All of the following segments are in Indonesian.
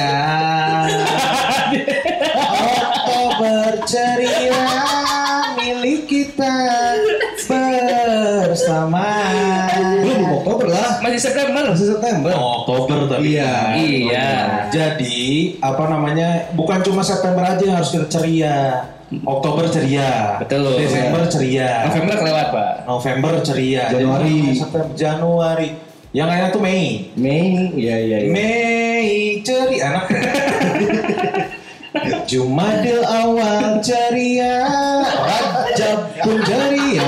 ceria. Oktober ceria milik kita bersama. Belum Oktober lah. Masih September. Masih September. Oh, Oktober tapi. Iya. Iya. Jadi apa namanya? Bukan cuma September aja yang harus kita ceria. Oktober ceria. Betul. Desember ceria. November kelewat pak. November ceria. Januari. September, Januari. Yang enak tuh Mei. Mei, iya iya. iya. Mei ceria enak. Jumadil awal ceria, Rajab pun ceria.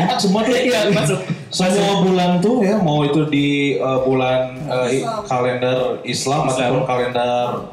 Enak semua tuh. Masuk. Semua bulan tuh ya, mau itu di uh, bulan uh, kalender Islam ataupun kalender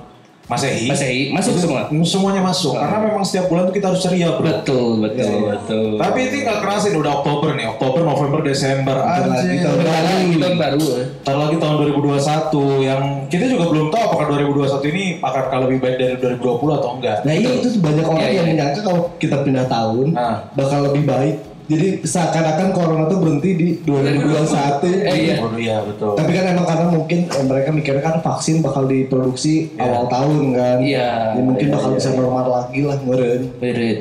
Masehi. Masehi masuk itu semua. Semuanya masuk. Karena memang setiap bulan tuh kita harus ceria, bro. Betul betul iya. betul. Tapi itu nggak kerasin udah Oktober nih, Oktober, November, Desember. Bentar lagi tahun Bentar lagi tahun baru. Ntar lagi tahun 2021 yang kita juga belum tahu apakah 2021 ini akan lebih baik dari 2020 atau enggak. Nah iya itu tuh banyak orang Iya, yang iya. menyangka kalau kita pindah tahun Ah. bakal lebih baik. Jadi seakan-akan corona tuh berhenti di 2021. Eh, iya. Oh, iya betul. Tapi kan emang karena mungkin eh, mereka mikirnya kan vaksin bakal diproduksi Iya. awal tahun kan. Iya. Ya, mungkin Iya, bakal iya, bisa iya. normal lagi lah meren.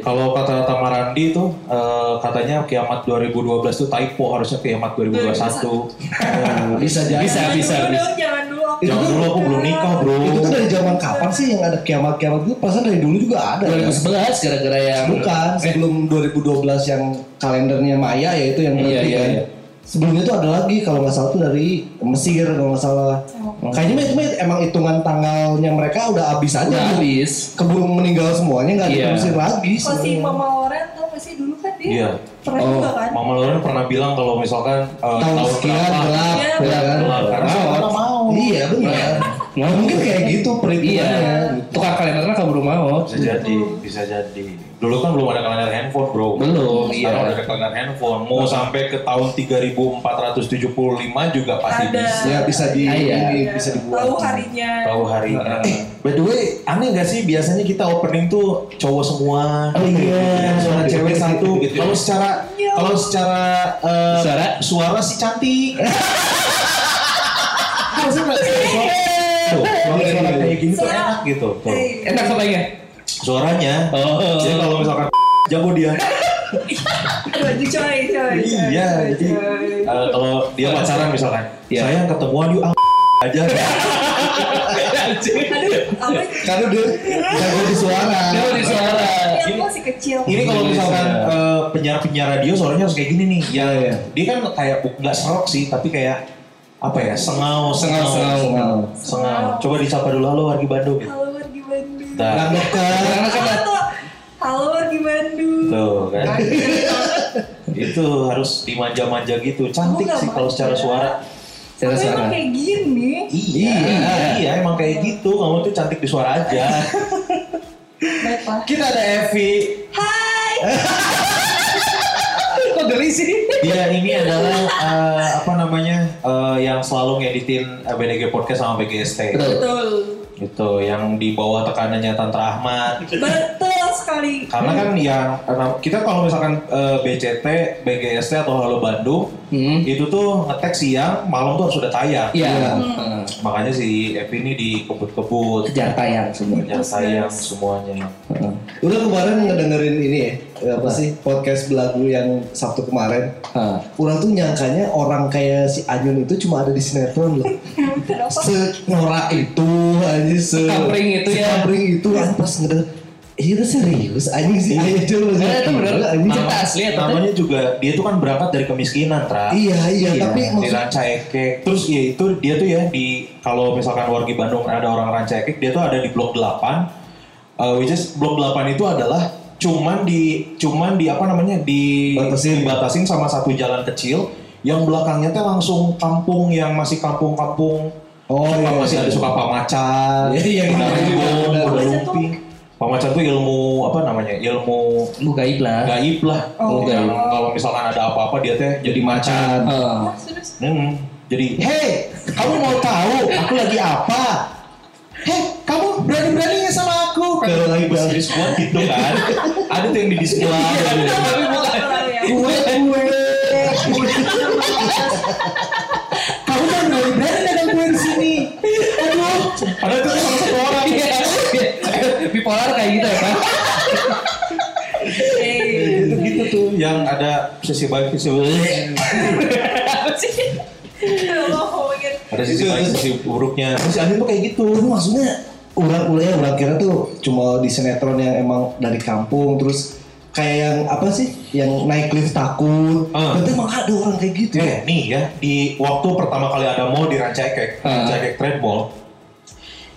Kalau kata Tamarandi tuh eh, katanya kiamat 2012 tuh typo harusnya kiamat 2021. bisa jadi. Bisa bisa dulu bisa. Jangan dulu. Aku belum nikah bro. Itu tuh dari zaman kapan sih yang ada kiamat-kiamat itu? Perasaan dari dulu juga ada. kan? 2011 gara-gara yang Bukan, sebelum 2012 yang kalendernya Maya yaitu yang Iya, berarti iya, kan. iya. Sebelumnya tuh ada lagi kalau nggak salah tuh dari Mesir kalau nggak salah. Kayaknya mah itu emang hitungan tanggalnya mereka udah habis aja. udah habis. Keburu meninggal semuanya nggak Iya. diterusin lagi. Kok si. Mama Loren tau gak sih dulu kan dia Iya. pernah Oh, juga kan? Mama Loren pernah bilang kalau misalkan eh, tahun sekian gelap, Iya, ya benar. kan? Gelap, karena orang mau. Iya benar. Nah, mungkin kayak gitu perhitungannya. Iya. gitu. Tukang kalendernya keburu mau. Bisa jadi, bisa jadi. Dulu kan belum ada kalender handphone bro. Belum, Sekarang iya. udah ada kalender handphone. Mau sampai ke tahun 3475 juga pasti Ada. bisa. Ya bisa di Ah, iya. ini Iya. bisa dibuat. Tahu harinya. Tahu harinya. Heeh. By the way, aneh gak sih biasanya kita opening tuh cowok semua. Oh iya. Suara cewek satu. Gitu. Kalau secara Iya. kalau secara eh, Suara? suara sih cantik. Maksudnya tuh, suara, kayak gini tuh enak gitu. Tuh. Enak suaranya. Suaranya. Oh. Jadi kalau misalkan jago dia. Aduh coy, coy. iya, jadi eh, kalau dia pacaran misalkan, Iya. sayang ketemuan yuk ah, aja. Aduh? Karena dia jago di suara. Dia di suara. Yang masih kecil. Ini kalau misalkan eh, penyiar-penyiar radio suaranya harus kayak gini nih. Iya iya. Dia kan kayak nggak serok sih, tapi kayak apa ya? Sengau, sengau, Sengau, sengau. Sengau. Coba disapa dulu halo wargi Bandung. Halo wargi Bandung. Dekat. Karena kan Halo, halo wargi Bandung. Tuh kan. Itu harus dimanja-manja gitu. Cantik sih kalau secara suara. Secara Tapi suara. emang kayak gini. Iya, iya, emang kayak gitu. Kamu tuh cantik di suara aja. Baiklah. Kita ada Evi. Hai. Kok geli sih? Dia ini adalah eh, apa namanya eh, yang selalu ngeditin eh, BDG Podcast sama BGST. Betul. Betul. Gitu, yang di bawah tekanannya Tantra Ahmad. Betul sekali. Karena kan yang karena kita kalau misalkan eh, BCT, BGST atau Halo Bandung Hmm. itu tuh ngetek siang, malam tuh harus sudah tayang. Iya. Hmm. Heeh. Makanya si Evi ini dikebut-kebut, Kejar tayang semua. kerja sayang semuanya. Heeh. Udah kemarin ngedengerin ini ya, apa sih podcast belagu yang Sabtu kemarin. Heeh. Orang tuh nyangkanya orang kayak si Anyun itu cuma ada di sinetron loh. Senorak itu aja se Sekampring itu ya. sekampring itu kan pas ngedenger Iya tuh serius anjing sih Anyun itu Eh, itu bener. anjing. Cerita asli ya, Namanya juga dia tuh kan berangkat dari kemiskinan, Tra. Iya iya Iya, tapi di maksud Ranca Ekek. Terus ya itu dia tuh ya di kalau misalkan wargi Bandung ada orang Ranca Ekek, dia tuh ada di blok 8. Uh, which is blok 8 itu adalah cuman di cuman di apa namanya di Batasin. dibatasin sama satu jalan kecil yang belakangnya tuh langsung kampung yang masih kampung-kampung Oh, Suka iya, masih iya. ada suka pamacan, Iya, iya, iya, iya, Kuda iya. Lumping. Pamacan tuh ilmu apa namanya? Ilmu Lu gaib lah. gaib lah. Oh. Yang kalau misalkan ada apa-apa dia teh jadi macan. Heeh. Serius? Hmm, jadi, hei, kamu mau tahu aku lagi apa? Hei, kamu berani-beraninya sama aku. Kalau lagi bahas di squad gitu kan. Ada tuh yang di. Tapi bukan. Gue, gue. Kamu kan berani-berani dagang gue di sini. Aduh. Sama satu Bipolar kayak gitu ya kan? Eh, Gitu, tuh yang ada sisi baik sisi ngomongin. ada sisi baik sisi buruknya. Terus Anyun tuh kayak gitu. Itu maksudnya orang kuliah orang kira tuh cuma di sinetron yang emang dari kampung terus kayak yang apa sih yang naik lift takut. Ah. Berarti emang ada orang kayak gitu. Eh, nih ya, di waktu pertama kali ada mall di Rancaikek, Ah. Rancaikek Trade Mall,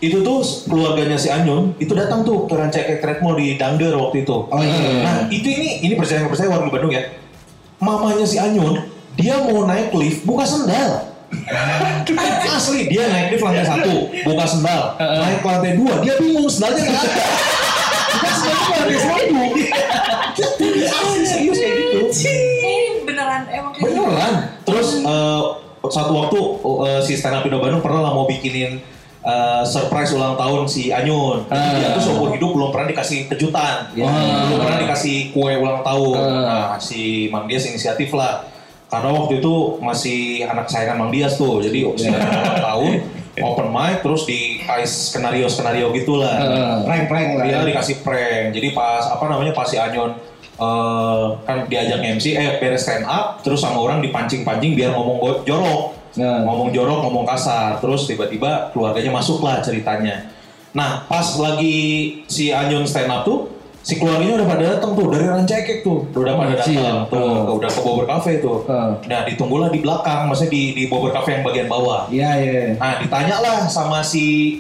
itu tuh keluarganya si Anyun itu datang tuh ke Rancaikek Trade Mall di Dangder waktu itu. Oh iya. Nah itu ini ini percaya nggak percaya warga Bandung ya, mamanya si Anyun dia mau naik lift buka sendal. Asli dia naik lift lantai satu buka sendal, naik ke lantai dua dia bingung sendalnya nggak ada. Buka sendalnya ke lantai satu. Asli serius kayak gitu. Ini beneran emang kayak gitu. Beneran. Terus eh, satu waktu eh, si stand up Indo Bandung pernah lah mau bikinin eh, surprise ulang tahun si Anyun. Ah. Dia tuh seumur hidup belum pernah dikasih kejutan, Ya. belum pernah dikasih kue ulang tahun. Ah. Nah si Mang Dias inisiatif lah. Karena waktu itu masih anak sayangan Mang Dias tuh, jadi Ya. ulang tahun open mic terus di skenario skenario gitulah. Heeh. Prank-prank lah. Dia ya. dikasih prank. Jadi pas apa namanya pas si Anyon eh, kan diajak MC eh beres stand up terus sama orang dipancing-pancing biar ngomong go- jorok. Nah. Ngomong jorok, ngomong kasar. Terus tiba-tiba keluarganya masuk lah ceritanya. Nah, pas lagi si Anyon stand up tuh si keluarganya udah pada datang tuh dari Rancaikek tuh. Udah pada Siap. datang tuh, Oh. udah ke Bobber Cafe tuh. Oh. Nah, ditunggulah di belakang, maksudnya di di Bobber Cafe yang bagian bawah. Iya iya. Nah ditanya lah sama si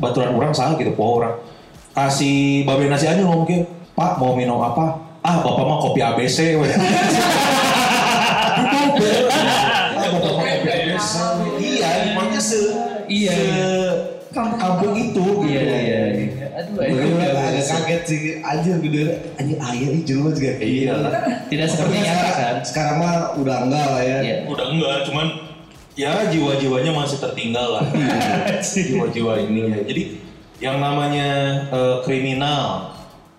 baturan orang salah gitu po orang kasih babe nasi aja ngomong Pak mau minum apa? Ah bapak mah kopi ABC Iya, se iya. Kampung- kampung itu gitu. Iya, iya, iya. Aduh, Gue agak kaget sih anjir gede anjir air jelma juga kayak Iya lah. Tidak seperti nyata kan? Sekarang mah udah enggak lah ya. Iya. Udah enggak, cuman ya jiwa-jiwanya masih tertinggal lah. Jiwa-jiwa ini ya. Jadi yang namanya eh, kriminal,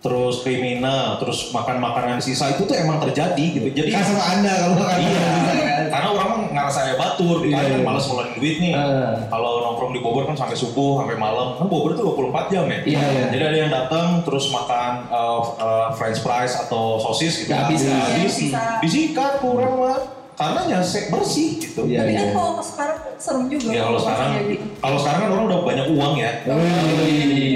terus kriminal, terus makan makanan sisa itu tuh emang terjadi gitu. Jadi Kan sama anda kalau makan Iya, kan. karena orang mah ngerasa ya batur, Iya, kan iya. malas ngeluarin duit nih. Ah. Kalau nongkrong di Bogor kan sampai subuh, sampai malam. Kan Bogor tuh 24 jam ya. Iya, iya. Jadi ada yang datang terus makan uh, uh, french fries atau sosis gitu. Nggak habis, habis. bisa. Disikat kurang mah. Karena nyasek bersih gitu. Iya, Tapi kan iya. kalau sekarang serem juga. Ya kalau sekarang, jadi. kalau sekarang kan orang udah banyak uang ya.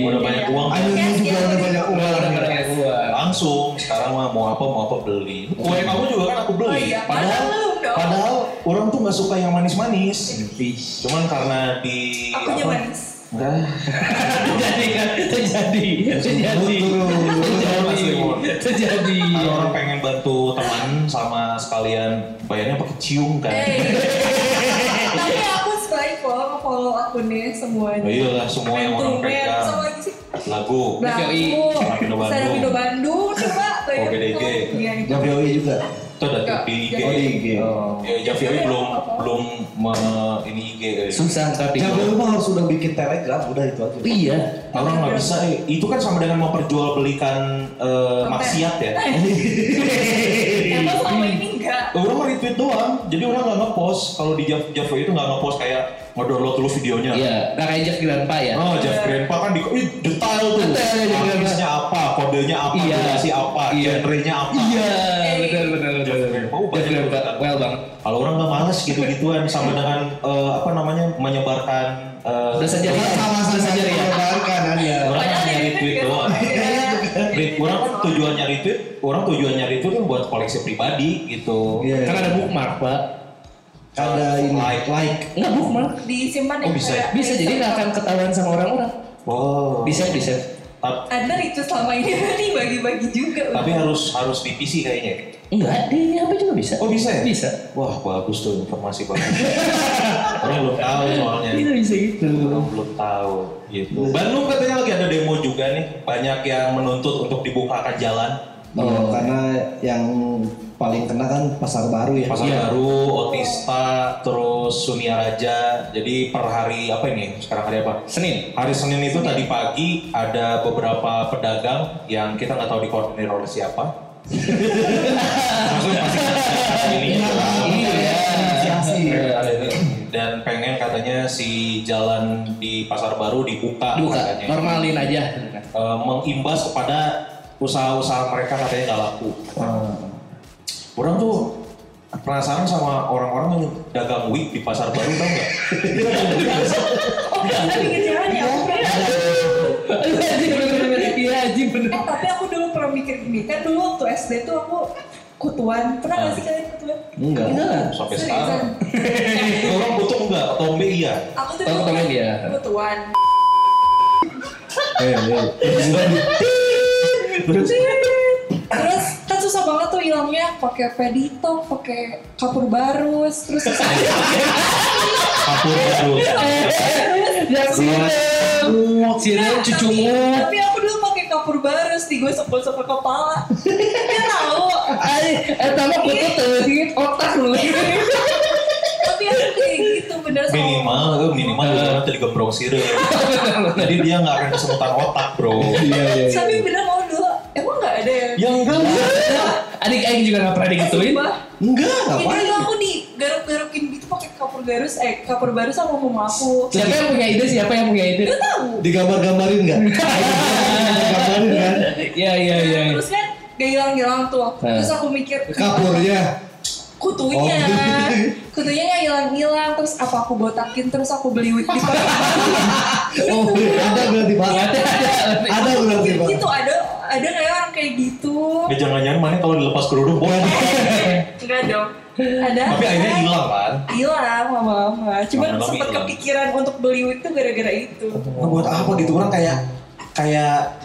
Udah banyak uang. Anu juga udah banyak uang. Udah kayak gua. Langsung sekarang mah mau apa mau apa beli. Kue kamu juga kan aku beli. Oh iya, padahal padahal orang tuh nggak suka yang manis-manis. Cuman karena di Aku manis. Enggak. Terjadi kan? Terjadi. Terjadi. Terjadi. Terjadi. Kalau orang pengen bantu teman sama sekalian bayarnya pakai cium kan. Eh. Tapi aku sekali kok follow akunnya semuanya. Oh iyalah semua yang orang pegang. Lagu. Lagu. Lapindo Bandung. Lapindo Bandung coba. Oh. Iya itu. Javioi juga. Itu ada Enggak, di IG. jadi- Oh di IG. Oh. Ya Javier belum belum me, ini IG. eh. Susah tapi. Javioi mah harus udah bikin telegram udah itu aja. Iya. Orang nggak bisa. eh. Itu kan sama dengan memperjualbelikan eh, Konten. maksiat ya. Emang selama ini enggak. Orang retweet doang. Jadi orang nggak ngepost. Kalau di Jav Javier itu nggak ngepost kayak ngedownload dulu videonya. Iya. Nggak kayak Jeff Grandpa ya. Oh, Jeff Grandpa kan di ih, detail tuh. Detail ya, Jeff Grandpa. Artisnya apa, kodenya apa, Iya. durasi apa, Iya. genrenya apa. Iya. Benar benar Jeff benar. Grandpa, oh, Jeff banyak Grandpa. banget. Well bang. Kalau orang nggak males gitu-gituan sama dengan eh, apa namanya menyebarkan eh, Dosa jari. Sama-sama Dosa jari ya. menyebarkan anda. Orang Padahal nyari ini tweet kan doang. Iya. Tweet, orang kan tujuan nyari tweet, orang tujuan nyari tweet kan buat koleksi pribadi gitu. Iya. Kan ada bookmark pak. Ada ini Like. like. Enggak bookmark. Disimpan Oh, ya, bisa. kayak- Bisa jadi nggak akan ketahuan sama orang-orang. Wow. Bisa bisa. Anda itu selama ini bagi-bagi juga. Tapi harus harus di PC kayaknya. Enggak di HP juga bisa. Oh bisa ya? Bisa. Wah bagus tuh informasi bagus. orang belum tahu soalnya. Bisa bisa gitu. Orang belum tahu gitu. Bandung katanya lagi ada demo juga nih. Banyak yang menuntut untuk dibukakan jalan. Oh, karena yang paling kena kan pasar baru ya. Pasar Iya. Baru, Otista, terus Sunia Raja. Jadi per hari apa ini? Sekarang hari apa? Senin. Hari Senin itu tadi pagi ada beberapa pedagang yang kita nggak tahu dikoordinir oleh siapa. Maksudnya pasti ini Iya. Dan pengen katanya si jalan di Pasar Baru dibuka, Buka. katanya. Normalin aja. eh, mengimbas kepada usaha-usaha mereka katanya nggak laku. Orang tuh penasaran sama orang-orang yang dagang wig di pasar baru tau nggak? Oh, jalan ya? Anjing iya anjing bener. Eh, tapi aku dulu pernah mikir gini, kan dulu waktu SD tuh aku kutuan. Pernah nggak sih kalian kutuan? Enggak. Enggak. Sampai Seriusan? sekarang. Orang butuh enggak? Tombe iya. Aku tuh kan dia. kutuan. Eh, eh. Terus Terus kan susah banget tuh hilangnya pakai pedito, pakai kapur barus, terus susah. kapur terus. Ya sirem. Sirem cucumu. Tapi aku kapur barus digosok-gosok ke kepala. Dia tahu. Eh tambah kutu teuing otak lu. Tapi aku kayak gitu bener sama Minimal, itu minimal juga nanti digembrong sirem. Jadi dia nggak akan kesemutan otak bro. Iya, iya, iya. Tapi bener mau dulu, emang gak ada ya? Ya enggak. Adik aing juga gak pernah digituin. Sumpah. Enggak, ngapain? aku pakai kapur barus, eh kapur barus sama mama aku. Siapa yang punya ide? Siapa yang punya ide? Dia tahu. Digambar-gambarin enggak? Digambarin kan? Iya iya iya. Terus kan gak hilang-hilang tuh. Nah. Terus aku mikir, Kapurnya. kutunya, Oh. kutunya gak hilang-hilang. Terus apa aku botakin, terus aku beli wig di pasar. Oh, ada berarti Pak. Ada ada. Ada berarti Pak. gitu ada ada kayak orang kayak gitu. Ya jangan-jangan mana kalau dilepas kerudung bohong. Enggak dong. Ada. Tapi akhirnya hilang kan. Hilang lama-lama. Cuma Lama-lama sempat kepikiran untuk beli wig tuh gara-gara itu. Nah, buat apa gitu orang kayak kayak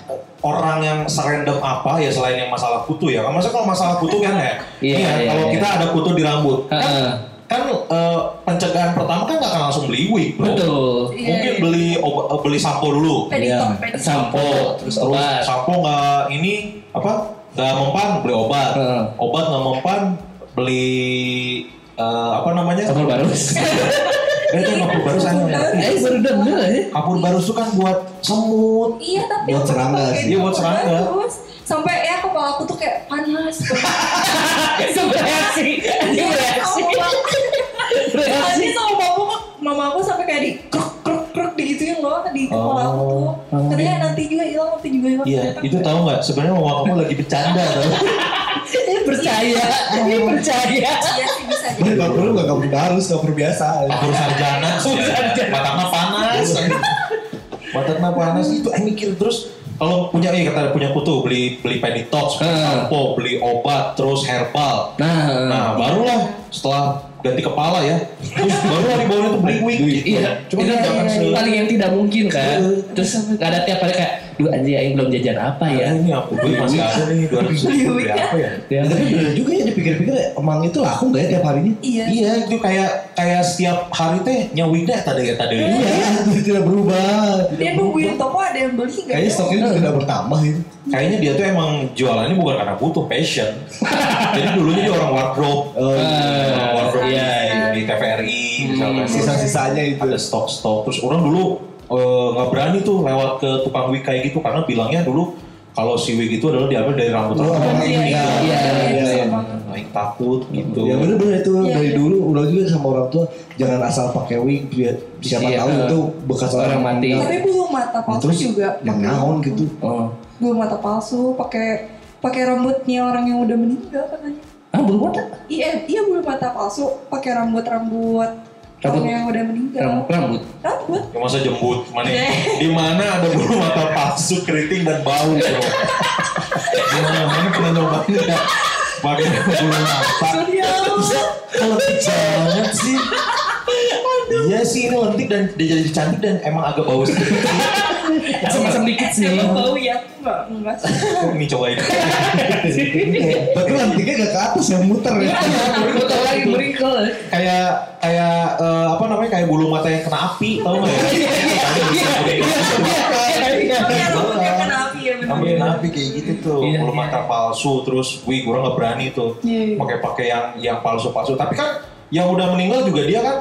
orang yang serandom apa ya selain yang masalah kutu ya. Maksudnya kalau masalah kutu kan ya. Iya, iya, iya, kalau iya. kita ada kutu di rambut kan Heeh. Kan eh, pencegahan pertama kan nggak akan langsung beli wig bro. Betul. Iya, Mungkin iya. beli obat, eh, beli sampo dulu. Iya. Sampo terus obat. sampo nggak ini apa nggak mempan beli obat. Heeh. Obat nggak mempan beli eh, apa namanya? Kapur barus. Eh, itu kapur baru saya ngerti. Eh baru denger ya. Kapur baru itu kan buat semut. Iya tapi Buat serangga sih. Iya, buat serangga. Sampai ya kepala aku tuh kayak panas. Itu bereaksi. Ini Tadi sama mama aku, mama aku sampai kayak di kruk kruk kruk digituin loh di kepala aku tuh. Katanya nanti juga hilang, nanti juga hilang. Iya, itu tahu nggak? Sebenarnya mama kamu lagi bercanda tau. Ini percaya. Ini percaya. Iya sih bisa jadi. Ini kapur lu enggak kapur barus, kapur biasa. Kapur sarjana, matangnya panas. Matangnya panas itu, eh mikir terus kalau punya eh kata punya kutu beli beli peditox, beli Hmm. sampo, beli obat, terus herbal. Nah, Nah, barulah setelah ganti kepala ya, terus barulah di bawahnya tuh wig. gitu. Iya, Cuma itu jangan se paling yang tidak mungkin kan. Terus nggak ada tiap hari kayak, duh anjing aing belum jajan apa ya? ini aku duit masih ada nih dua ratus ribu beli apa ya? Ya. Tapi bener juga ya dipikir-pikir emang itu laku nggak ya tiap harinya? Iya. Iya itu kayak kayak setiap hari teh nyawignya tadi ya tadi. Iya, tidak berubah. Dia nungguin toko ada yang beli nggak? Kayaknya stoknya juga tidak bertambah itu. Kayaknya dia tuh emang jualannya bukan karena butuh passion. Jadi dulunya dia orang wardrobe. Oh, Orang wardrobe iya, di- di TVRI misalkan. Sisa-sisanya itu. Ada stok-stok. Terus orang dulu eh, nggak berani tuh lewat ke tukang wig kayak gitu karena bilangnya dulu kalau si wig itu adalah diambil dari rambut Oh, rambut. orang Iya, ini iya, kan. iya, Iya, iya. Naik takut gitu. Ya bener-bener itu Iya, dari iya. dulu udah juga sama orang tua jangan asal pakai wig biar siapa Iya, tahu eh, itu bekas orang, orang mati. Tapi bulu mata Nah, palsu terus juga. yang pakai- naon gitu. Oh. Bulu mata palsu pakai pakai rambutnya orang yang udah meninggal katanya. Ah, belum ada. Iya, iya bulu mata palsu pakai rambut-rambut Rambut- orang yang udah meninggal. Rambut rambut. Rambut. Ya masa jembut mana? Iya. Di mana ada bulu mata palsu, keriting dan bau, bro. Di mana mana pernah nyobain ya? Pakai bulu mata. Ya. Kalau banget sih. Iya sih ini lentik dan dia jadi cantik dan emang agak bau sedikit. Asam-asam dikit sih. Emang bau ya? Enggak, enggak. Ini cobain. Tapi lantiknya gak ke atas yang muter ya. Betul lagi merikel. kayak kayak eh, apa namanya kayak bulu mata yang kena api, tau nggak ya? Iya, rambutnya kena api ya benar. Rambut kena api kayak gitu tuh, Iya, bulu iya. mata palsu, terus wih gue nggak berani tuh Iya, iya. pakai-pakai yang yang palsu-palsu. Tapi kan yang udah meninggal juga dia kan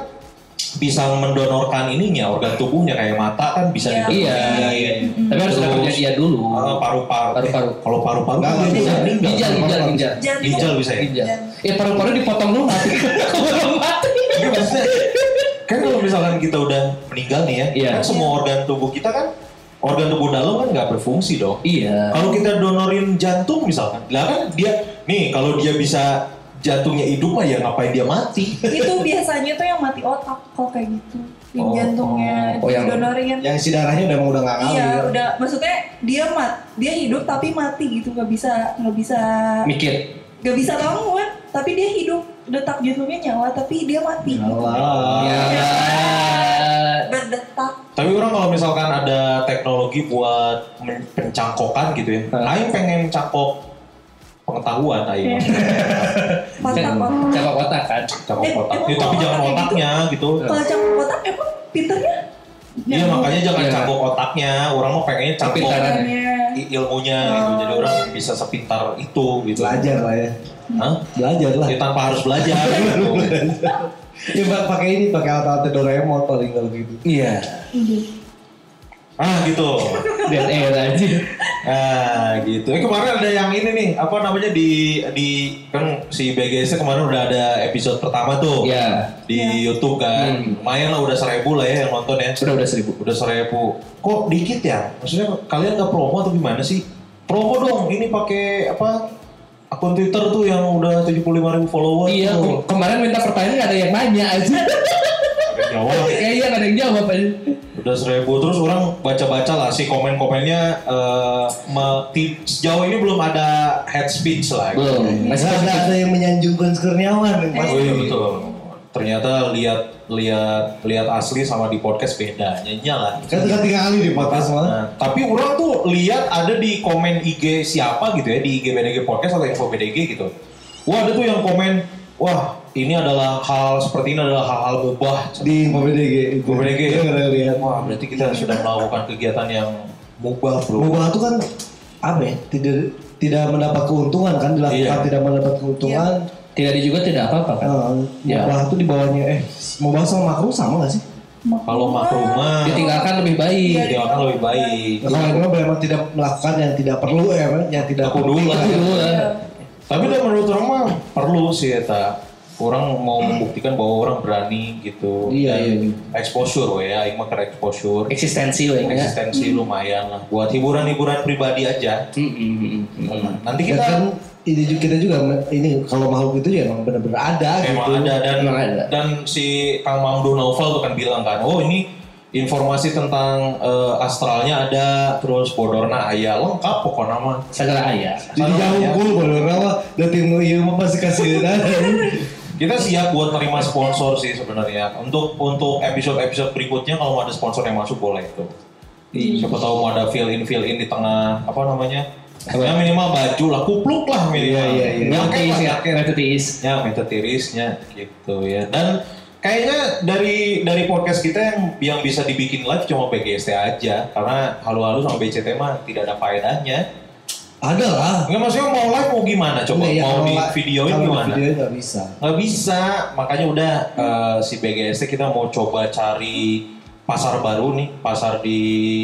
bisa mendonorkan ininya organ tubuhnya kayak mata kan bisa Iya. didonorin. Iya, iya. Tapi harus kerja dia dulu. Eh, paru-paru. Paru-paru. Eh, kalau paru-paru Nggak, bisa meninggal. Ginjal, ginjal, ginjal. Ginjal bisa ya? Ginjal. Ya paru-paru dipotong dulu mati. Belum mati. Iya, maksudnya kan kalau misalkan kita udah meninggal nih ya, Iya. kan semua organ tubuh kita kan organ tubuh dalam kan nggak berfungsi dong. Iya. Kalau kita donorin jantung misalkan, lah kan dia nih kalau dia bisa jantungnya hidup mah ya ngapain dia mati? itu biasanya tuh yang mati otak kalau kayak gitu yang Oh, jantungnya oh, yang- didonorin Yang si darahnya udah udah nggak ngalir. iya udah maksudnya dia mat dia hidup tapi mati gitu nggak bisa nggak bisa Mikir. nggak bisa bangun tapi dia hidup detak jantungnya nyala tapi dia mati Alah. Ya. berdetak Tapi orang kalau misalkan ada teknologi buat pencangkokan gitu ya, Hah? Aing pengen cangkok pengetahuan Aing. otak otak Cakap otak kan. Eh, otak. emang Ya, tapi jangan otaknya gitu. kalau cangkok otak emang pinternya Iya makanya jangan Iya. cangkok otaknya. Orang mau pengennya i- ilmunya gitu. Oh. Jadi orang bisa sepintar itu gitu. Belajar lah ya. Hah? Belajar lah. Ya, tanpa harus belajar. gitu. Ya Mbak, pakai ini pakai alat-alat Doraemon paling kalau gitu. Iya. Ah gitu. Dan air aja. Ah gitu. Eh kemarin ada yang ini nih, apa namanya di di kan si BGS kemarin udah ada episode pertama tuh Iya. di YouTube kan. Hmm. Lumayan lah udah seribu lah ya yang nonton ya. Sudah udah seribu. Udah seribu. Kok dikit ya? Maksudnya kalian nggak promo atau gimana sih? Promo dong. Ini pakai apa? Akun Twitter tuh yang udah 75 ribu follower. Iya. tuh. ke- Kemarin minta pertanyaan nggak ada yang nanya aja. Jawab. Kayaknya nggak ada yang jawab aja. Udah seribu terus orang baca-baca lah si komen-komennya eh, me- ti- sejauh ini belum ada head speech lah. gitu. Belum. Masih ada, yang menyanjungkan Kurniawan. yang Oh iya betul. Ternyata lihat lihat lihat asli sama di podcast beda nyanyinya lah. Kan tiga tiga kali di podcast. Nah, tapi orang tuh lihat ada di komen IG siapa gitu ya di IG BDG podcast atau info BDG gitu. Wah ada tuh yang komen, wah ini adalah hal seperti ini adalah hal-hal mubah. Di Info BDG. itu. Info BDG Dia ya? lihat. Wah berarti kita sudah melakukan kegiatan yang mubah bro. Mubah itu kan apa ya? Tidak tidak mendapat keuntungan kan dilakukan Iya. tidak mendapat keuntungan. Tidak ada juga tidak apa-apa kan. Ya. Mubah itu di bawahnya eh mubah sama makruh sama gak sih? Kalau makruh mah Ditinggalkan lebih baik. ditinggalkan lebih baik. Kalau memang memang tidak melakukan yang tidak perlu ya, yang tidak Aku dulu lah. Dulu lah. Tapi menurut orang mah perlu sih eta. Orang mau membuktikan bahwa orang berani gitu. Iya, Dan iya, Exposure we ya, aing mah exposure. Eksistensi lah ya. Eksistensi lumayan lah. Buat hiburan-hiburan pribadi aja. Hmm, hmm, hmm, hmm. Nanti kita kan ini juga kita juga ini kalau makhluk itu ya emang benar-benar ada emang gitu. ada dan Emang ada. dan si Kang Mamdu Naufal tuh kan bilang kan, oh ini informasi tentang eh, astralnya ada, terus bodorna aya lengkap pokoknya mah. Segala ayah. Jadi jauh gul kalau rawa dan tim iya mah pasti kasih Kita siap buat nerima sponsor sih sebenarnya. Untuk untuk episode-episode berikutnya kalau mau ada sponsor yang masuk boleh tuh. Siapa tahu mau ada fill in fill in di tengah apa namanya? Ya minimal baju lah, kupluk lah minimal. Iya, iya, iya. Yang lah, ya, yang tiis. Ya, tirisnya gitu ya. Dan kayaknya dari dari podcast kita yang yang bisa dibikin live cuma BGST aja karena halu-halu sama BCT mah tidak ada faedahnya. Ada lah. Enggak maksudnya mau live mau gimana? Coba Nggak, ya, mau di nggak- videoin gimana? videoin nggak bisa. nggak bisa makanya udah eh, si BGST kita mau coba cari pasar baru nih pasar di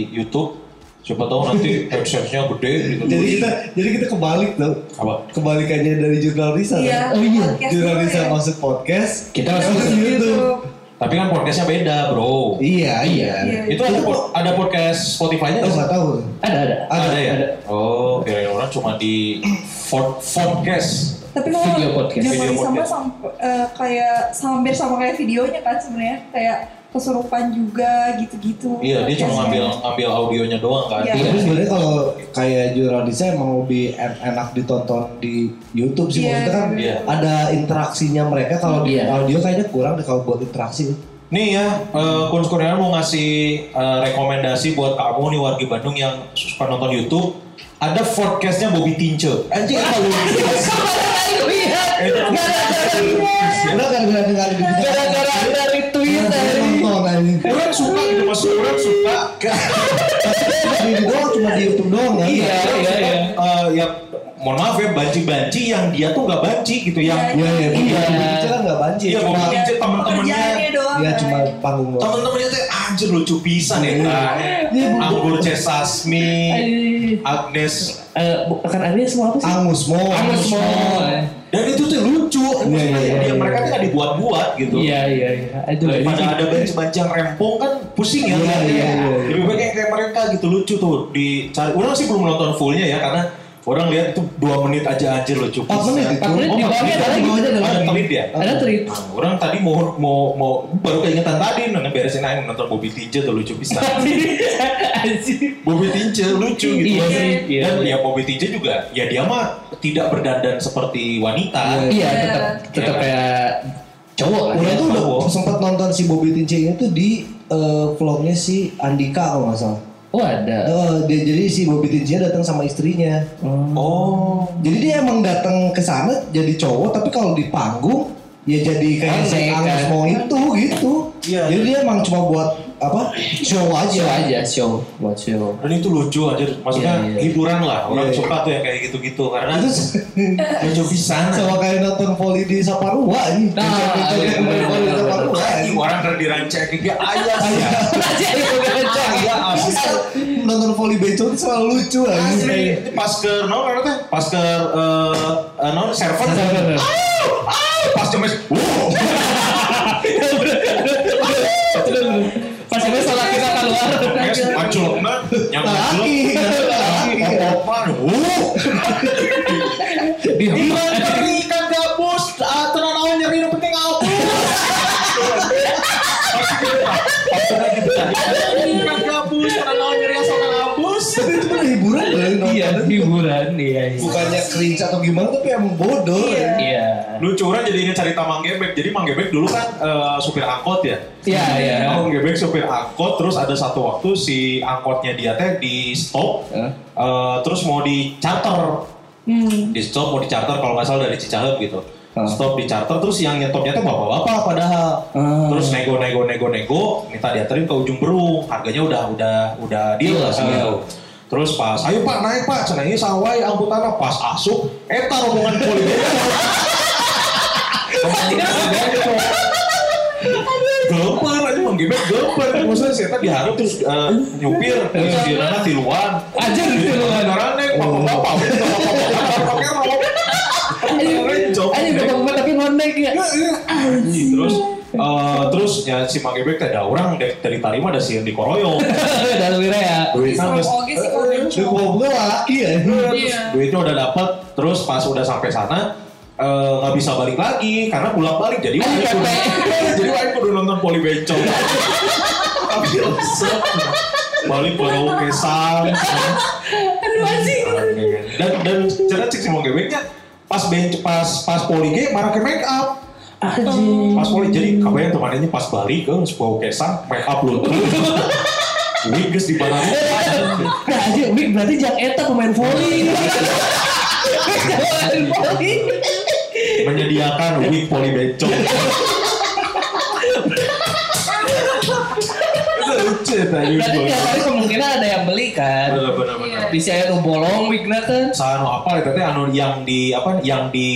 YouTube siapa tahu nanti headsetnya gede gitu Jadi kita jadi kita kebalik tuh. apa Kebalikannya dari jurnal Risa. Iya, kan? Oh iya. Jurnal Risa ya. masuk podcast. Kita masuk Masuk ke YouTube. Tapi kan podcastnya beda bro Iya, iya. Iya. itu ada pod- ada podcast Spotify-nya Oh, nggak tahu. Ada ada. Ada, ada ya ada. oh kira orang cuma di podcast Tapi kalau Video podcast. Video sama podcast. sam- eh, kayak hampir sama kayak videonya kan sebenarnya kayak kesurupan juga gitu-gitu. iya dia cuma Podcastnya. ngambil ngambil audionya doang kan Iya. Tapi sebenarnya kalau kayak jurnal Risa emang lebih en- enak ditonton di YouTube sih. Iya, Maksudnya kan iya. ada interaksinya mereka. Kalau di Iya. audio kayaknya kurang deh kalau buat interaksi. Nih ya, uh, Kunz Kurniawan mau ngasih eh, rekomendasi buat kamu nih warga Bandung yang suka nonton YouTube. Ada podcastnya Bobby Tince. Anjing apa lu? Di Gara-gara dari Twitter. Nonton aja. Orang suka gitu, mas orang suka. Di di doang cuma di YouTube doang kan. Iya, iya, iya. Eh, ya, mohon maaf ya, banci-banci yang dia tuh nggak banci gitu. Yang Iya iya. Iya. Iya. kan nggak banci. Iya, Cuma Bobby Tince temen-temennya Pekerjaannya doang ya cuma panggung doang. Temen-temennya tuh anjir lucu pisan ya. Anggur C. Sasmi, Aduh. Agnes. Eh, bukan Agnes mau apa sih? Angus Mo. Angus mo. Dan itu tuh lucu. Iya, iya, iya, Dia iya. mereka tuh gak dibuat-buat gitu. Iya iya iya. Aduh. Daripada ini- ada yang rempong kan pusing ya. Iya, iya, iya. Lebih baik yang kayak mereka gitu lucu tuh dicari. Orang sih belum nonton fullnya ya karena orang lihat itu dua menit aja anjir lucu. Empat pisan. menit itu. Empat menit Oh, di bawahnya ada lagi. menit. Ada tweet ya. Ada tweet. Nah, orang tadi mau mau mau baru keingetan tadi nonton beresin aja nonton Bobby Tinje tuh lucu pisan. Anjir. Bobby Tinje lucu gitu. Iya sih, iya. Dan ya Bobby Tinje juga ya dia mah tidak berdandan seperti wanita. Iya. Iya tetap tetap Iya. kayak cowok lah. Orang tuh udah sempat nonton si Bobby Tince ini tuh di eh, vlognya si Andika kalau nggak salah. Oh ada. Eh, dia jadi si Bobby Tince datang sama istrinya. Oh. Jadi dia emang datang ke sana jadi cowok tapi kalau di panggung ya jadi kayak si Aneh, Angus kan? Mo itu gitu. Iya. Jadi dia emang cuma buat apa show aja. Show aja show buat show. Dan itu lucu aja, maksudnya Iya, iya. hiburan lah. Orang Iya, iya. suka tuh yang kayak gitu-gitu karena Itu lucu pisan. sama kayak nonton volley di Saparua ini. Nah, iya, iya, volley di iya, Saparua Anjing, ini. orang dari dirancang kayak ayah sih ya. Aja ini udah kencang. Ayah asli. Nonton volley bencong itu selalu lucu Asli, aja. itu pas ke non apa teh? Pas ke eh eh, non server. Pas jemes. Wow. Yes, manculna, yang. Laki, laki. Wuh. Di hiburan nonton. Iya hiburan iya. iya. Bukannya cringe atau gimana tapi emang bodoh. ya. Iya. Lucu orang jadi ingat cerita Mang Gebek. Jadi Mang Gebek dulu kan eh, supir angkot ya. Iya iya. Mang Gebek supir angkot, terus ada satu waktu si angkotnya dia teh di stop, Hah? eh, terus mau di charter. Hmm. Di stop mau di charter kalau nggak salah dari Cicahem gitu. Stop di charter terus yang nyetopnya tuh bapak-bapak padahal. Ah. Terus nego nego nego nego minta dianterin ke ujung berung. Harganya udah udah udah deal lah segitu. Terus pas, ayo pak naik pak, cenah ini sawai angkutannya pas asup, eta rombongan poli Gemper aja menggebek gemper maksudnya saya tadi diharap terus eh, nyupir terus di mana tiluan Aja di tiluan. orang nih bapak bapak Ayo bapak tapi ngonek ya. terus eh, terus ya si Mang Gebek teh ada orang dari, dari Tarima ada si yang dikoroyong Dan wira ya. duitnya goblok laki ya. Iya. duitnya udah dapat terus pas udah sampai sana eh, nggak bisa balik lagi karena pulang balik jadi Ayo, Wain kudu, jadi Wain kudu nonton poli bencong. Tapi balik baru kesang Aduh anjing. dan dan cara cek si mau gebeknya pas bench pas pas poli ge marah ke make up Anjing. pas poli jadi kabarnya temannya pas balik ke sebuah kesang make up lu Wih, geus di barang. Nah, anjing, Wik, berarti Jack Eta pemain volley. Volley. menyediakan wig ya tadi. Berarti tiap hari kemungkinan ada yang beli kan. Bener. Bisa yang nu bolong wigna kan. Sano apa teh anu yang di apa yang di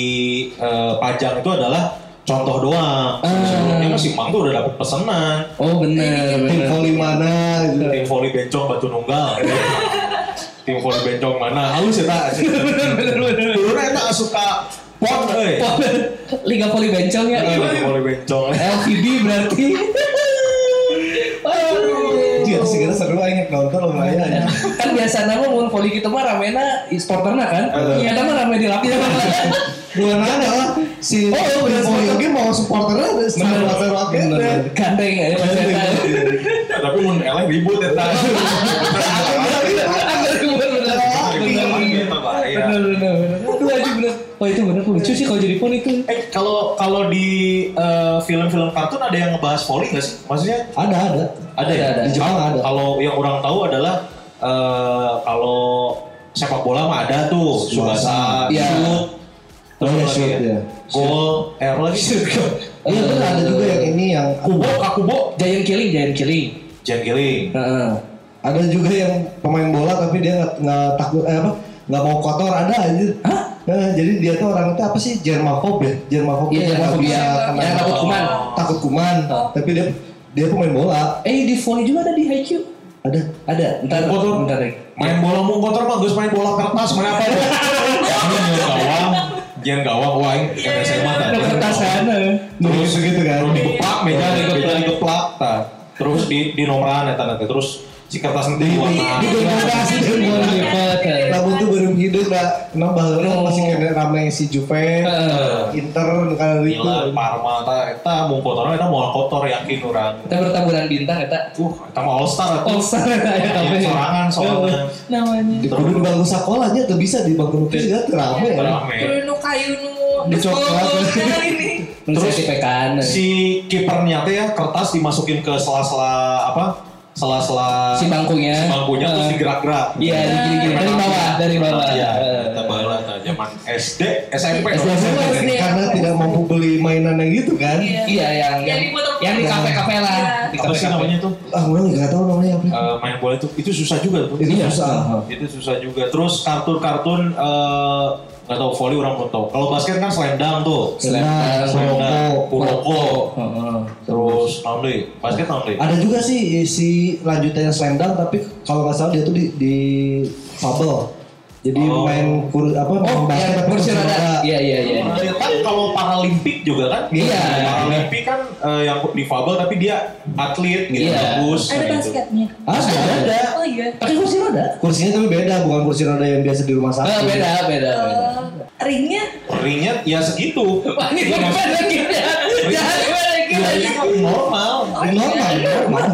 eh, pajang itu adalah contoh doang. Ah. Sebelumnya masih Mang tuh udah dapet pesanan. Oh bener, Tim volley mana gitu. Tim volley bencong batu nunggal. Tim volley bencong mana? Halus ya tak? Dulu eta suka pon euy. Liga volley bencong ya. Tim volley bencong. LVB berarti. Aduh. Iya, segera seru aja nonton lumayan. kan biasa nama mau volley gitu mah ramena e-sporterna kan. Eh. Iya, ada mah rame di lapangan. Bukan ada lah si Oh, volley bener. oke mau supporternya ada oke. bener. Gandeng ya Mas Eta. Tapi mun eleh ribut ya tak. Bener, bener. Bener, bener. Wah itu bener lucu sih kalau jadi pon itu. Eh kalau kalau di eh, film-film kartun ada yang ngebahas volley nggak sih? Maksudnya Ada ada. ada ya? Di Jepang ada. Kalau yang orang tahu adalah eh, kalau sepak bola mah ada tuh Subasa, Iya. Shoot, terus Oh, iya, lagi shoot, ya, iya. gol, air lagi, Iya kan ada juga yang ini yang kubo, kakubo, Giant killing, giant killing. Jen Giling. Heeh. ada juga yang pemain bola tapi dia nggak takut eh apa nggak mau kotor ada aja. Hah? Nah, jadi dia tuh orang itu apa sih germaphobe ya? Germaphobe Iya, yang bisa kena takut kuman. Takut kuman. Tapi dia dia pemain bola. Eh di volley juga ada di Haikyuu. Ada. Ada. Ntar Kotor. bentar lagi. Main bola mau kotor mah geus main bola kertas main apa ya? Jangan gawang, jangan gawang wah ini Iya, kata saya mah Ada kertasan. Terus gitu kan. Terus digeplak meja meja digeplak tah. Terus di di nomoran eta nanti terus si kertas nanti Di warna. di generasi dan. Namun tuh baru hidup lah. Kenapa baheula masih kena rame si Juve, Heeh. Inter kalau itu. Parma, eta eta mau kotor eta mau kotor yakin orang. Kita bertaburan bintang eta. Uh, eta mah all star All star eta ya Yang sorangan soalnya. namanya. Di kudu di bangku sekolahnya tuh bisa di bangku nukis juga tuh rame ya. Rame. Kudu nu kayu nu Dicoklat. Nah, ini. Terus si pekan. Si kipernya teh ya kertas dimasukin ke sela-sela apa? Sela-sela Si bangkunya. si bangkunya terus Heeh. digerak-gerak. Iya, gini-gini dari bawah, dari bawah. Iya, Heeh. kita baheula tah zaman SD, SMP. SD, SD. Karena tidak mampu beli mainan yang gitu kan. Iya. Iya yang Yang di di kafe-kafe lah. Di Apa sih namanya tuh? Ah, gue nggak tahu namanya apa. Eh, main bola itu itu susah juga tuh. Itu Iya. susah. Itu susah juga. Terus kartun-kartun eh nggak tahu volley orang belum tahu. Kalau basket kan slam dunk tuh. Slam dunk, Kuroko. Terus naon deui? Basket naon deui? Ada juga sih si lanjutannya slam dunk tapi kalau nggak salah dia tuh di, di Fable. Jadi Oh. main kur, apa main Oh, basket yang tapi kursi roda. Iya, iya, iya. Nah, ya kan kalau Paralimpik juga kan? Iya. Paralimpik kan eh, yang difabel tapi dia atlet gitu Iya. bagus. Ada gitu. basketnya. Ah, ada. Oh iya. Pakai kursi roda? Kursinya tapi beda, bukan kursi roda yang biasa di rumah sakit. beda, beda, beda. Eh, ringnya Ringnya ya segitu. Wah, ini beda gitu ya. Jangan beda ini normal. Oh, normal, iya. normal.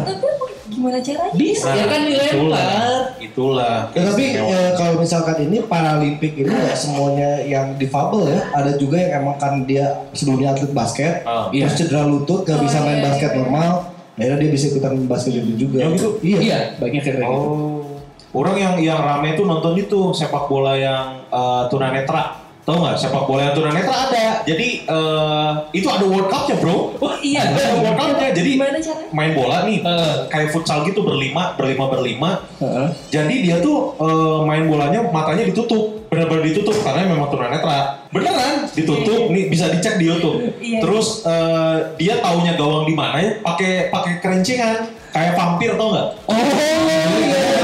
Gimana caranya? Bisa, ya kan dilempar. itulah. Itulah. Ya, tapi eh, kalau misalkan ini Paralimpik ini nggak semuanya yang difabel ya. Ada juga yang emang kan dia sebelumnya atlet basket. Iya. terus cedera lutut, gak Oh, bisa main iya, basket iya. normal. Akhirnya dia bisa ikutan basket itu juga. Ya, gitu? Iya. Iya, banyak kayak gitu. Oh. Orang yang yang rame tuh nonton itu sepak bola yang eh, tunanetra. Tahu nggak sepak bola yang tunanetra ada. Jadi eh, itu ada World Cup-nya, Bro. Oh iya. Ada World Cup-nya. Jadi Gimana caranya? main bola nih Eh. kayak futsal gitu berlima, berlima berlima. Heeh. Jadi dia tuh eh, main bolanya matanya ditutup, benar-benar ditutup karena memang tunanetra. Beneran ditutup, nih bisa dicek di YouTube. Iya. Terus eh, dia taunya gawang di mana ya? Pakai pakai kerencingan, kayak vampir tau nggak? Oh, iya.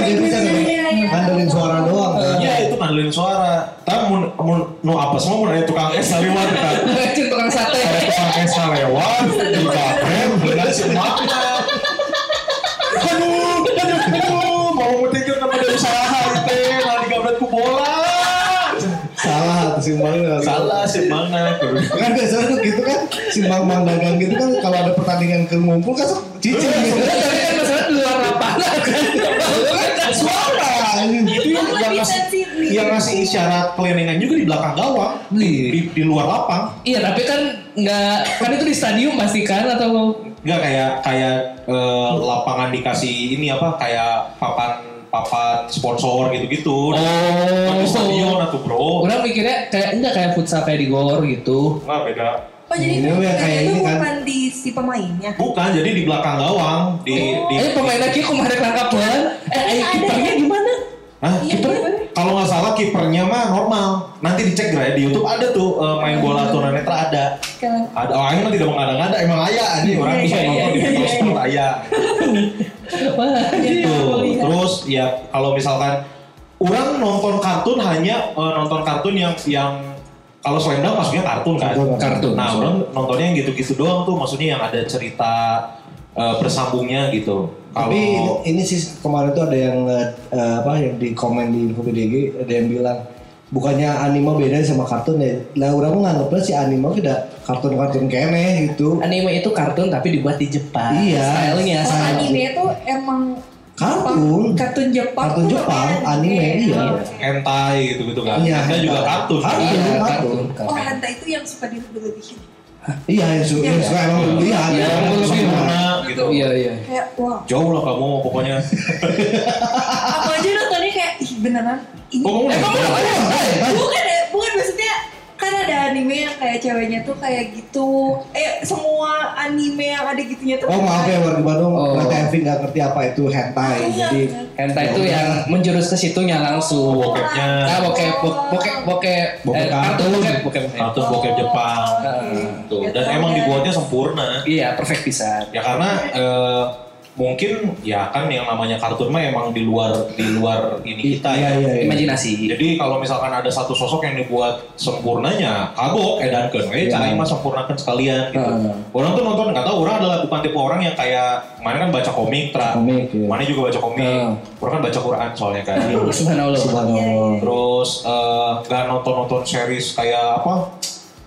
Iya, iya. ngandelin suara doang. kan. Iya ngandelin suara. Tapi mun mun nu apa semua mun ada tukang es lewat kan. Tukang sate. Ada tukang es lewat di kafe benar semuanya. Aduh, aduh, aduh, mau ngetikir nama dari usaha itu, malah digabret ku bola. Salah tuh simbangnya. Salah sih mana? Kan biasanya tuh gitu kan simbang-bang dagang gitu kan kalau ada pertandingan ke ngumpul kan sok cicing gitu. Tapi kan masalah di luar lapangan kan. Suara. Ngasih yang ngasih isyarat keliningan juga di belakang gawang di, di, di luar lapang. Iya, tapi kan nggak kan itu di stadium pasti kan atau Enggak kayak kayak eh, lapangan dikasih ini apa kayak papan papan sponsor gitu-gitu. Oh. Di stadion atau bro. Orang mikirnya kayak enggak kayak futsal kayak di gor gitu. Enggak beda. Oh jadi Ini yang kayak itu ini kan. bukan di si pemainnya. Bukan, jadi di belakang gawang di Oh. di Eh pemain lagi kemarin tangkap bola. Eh, eh Ada. kipernya gimana? Iya, Kiper? iya. Kalau nggak salah kipernya mah normal. Nanti dicek ya di YouTube ada tuh eh, main bola tunanetra ada. Kan. Ada orang yang tidak mengada-ngada emang ayah ini orang Iya, bisa iya, nonton di iya, iya. Sport ayah. Gitu. Iya, iya. Terus ya kalau misalkan orang nonton kartun hanya eh, nonton kartun yang yang kalau slam dunk maksudnya kartun kan. Kartun. Kartun. Nah, orang nontonnya yang gitu-gitu doang tuh maksudnya yang ada cerita eh, bersambungnya gitu. Tapi Kalau ini sih kemarin tuh ada yang eh, apa yang di komen di info BDG ada yang bilang bukannya anime beda sama kartun ya. Lah orang nganggapnya si anime udah kartun-kartun kene gitu. Anime itu kartun tapi dibuat di Jepang. Iya. Stylenya Oh, anime itu emang Kartun. kartun Jepang. Kartun Jepang, namanya anime, iya. hentai gitu-gitu kan. Iya, Hentai juga hentai. kartun. Kartun. Iya, kartun. kartun. Oh hantai itu yang suka dilebihin. Iya, yang suka emang lihat. Iya, Emang lebih suka. Sempurna gitu. Iya, iya. Kayak wow. Jauh lah kamu pokoknya. Aku aja nontonnya kayak ih beneran ini. Oh, kamu Emang nonton? lu ada hentai? bukan ya, bukan maksudnya ada anime yang kayak ceweknya tuh kayak gitu. Eh semua anime yang ada gitunya tuh. Oh maaf ya warga Bandung, Oh. ternyata Evi nggak ngerti apa itu hentai. Jadi Hentai itu yang menjurus ke situnya langsung. Bokepnya. Ah, bokep, bo- bokep, bokep, Bokep eh, kartun. bokep, bokep. Kartun bokep Jepang. Heeh. Tuh. Dan emang dibuatnya sempurna. Iya, perfect bisa. Ya karena eh, mungkin ya kan yang namanya kartun mah emang di luar di luar ini kita iya ya. iya iya. Imajinasi. Jadi kalau misalkan ada satu sosok yang dibuat sempurnanya, kagok edankeun we Iya. cai mah sempurnakan sekalian gitu. Heeh. Orang tuh nonton nggak tahu orang adalah bukan tipe orang yang kayak mana kan baca komik, tra. Komik, iya. Mana juga baca komik. Heeh. Orang kan baca Quran soalnya kan. Subhanallah. Subhanallah. Terus eh, nggak nonton-nonton series kayak apa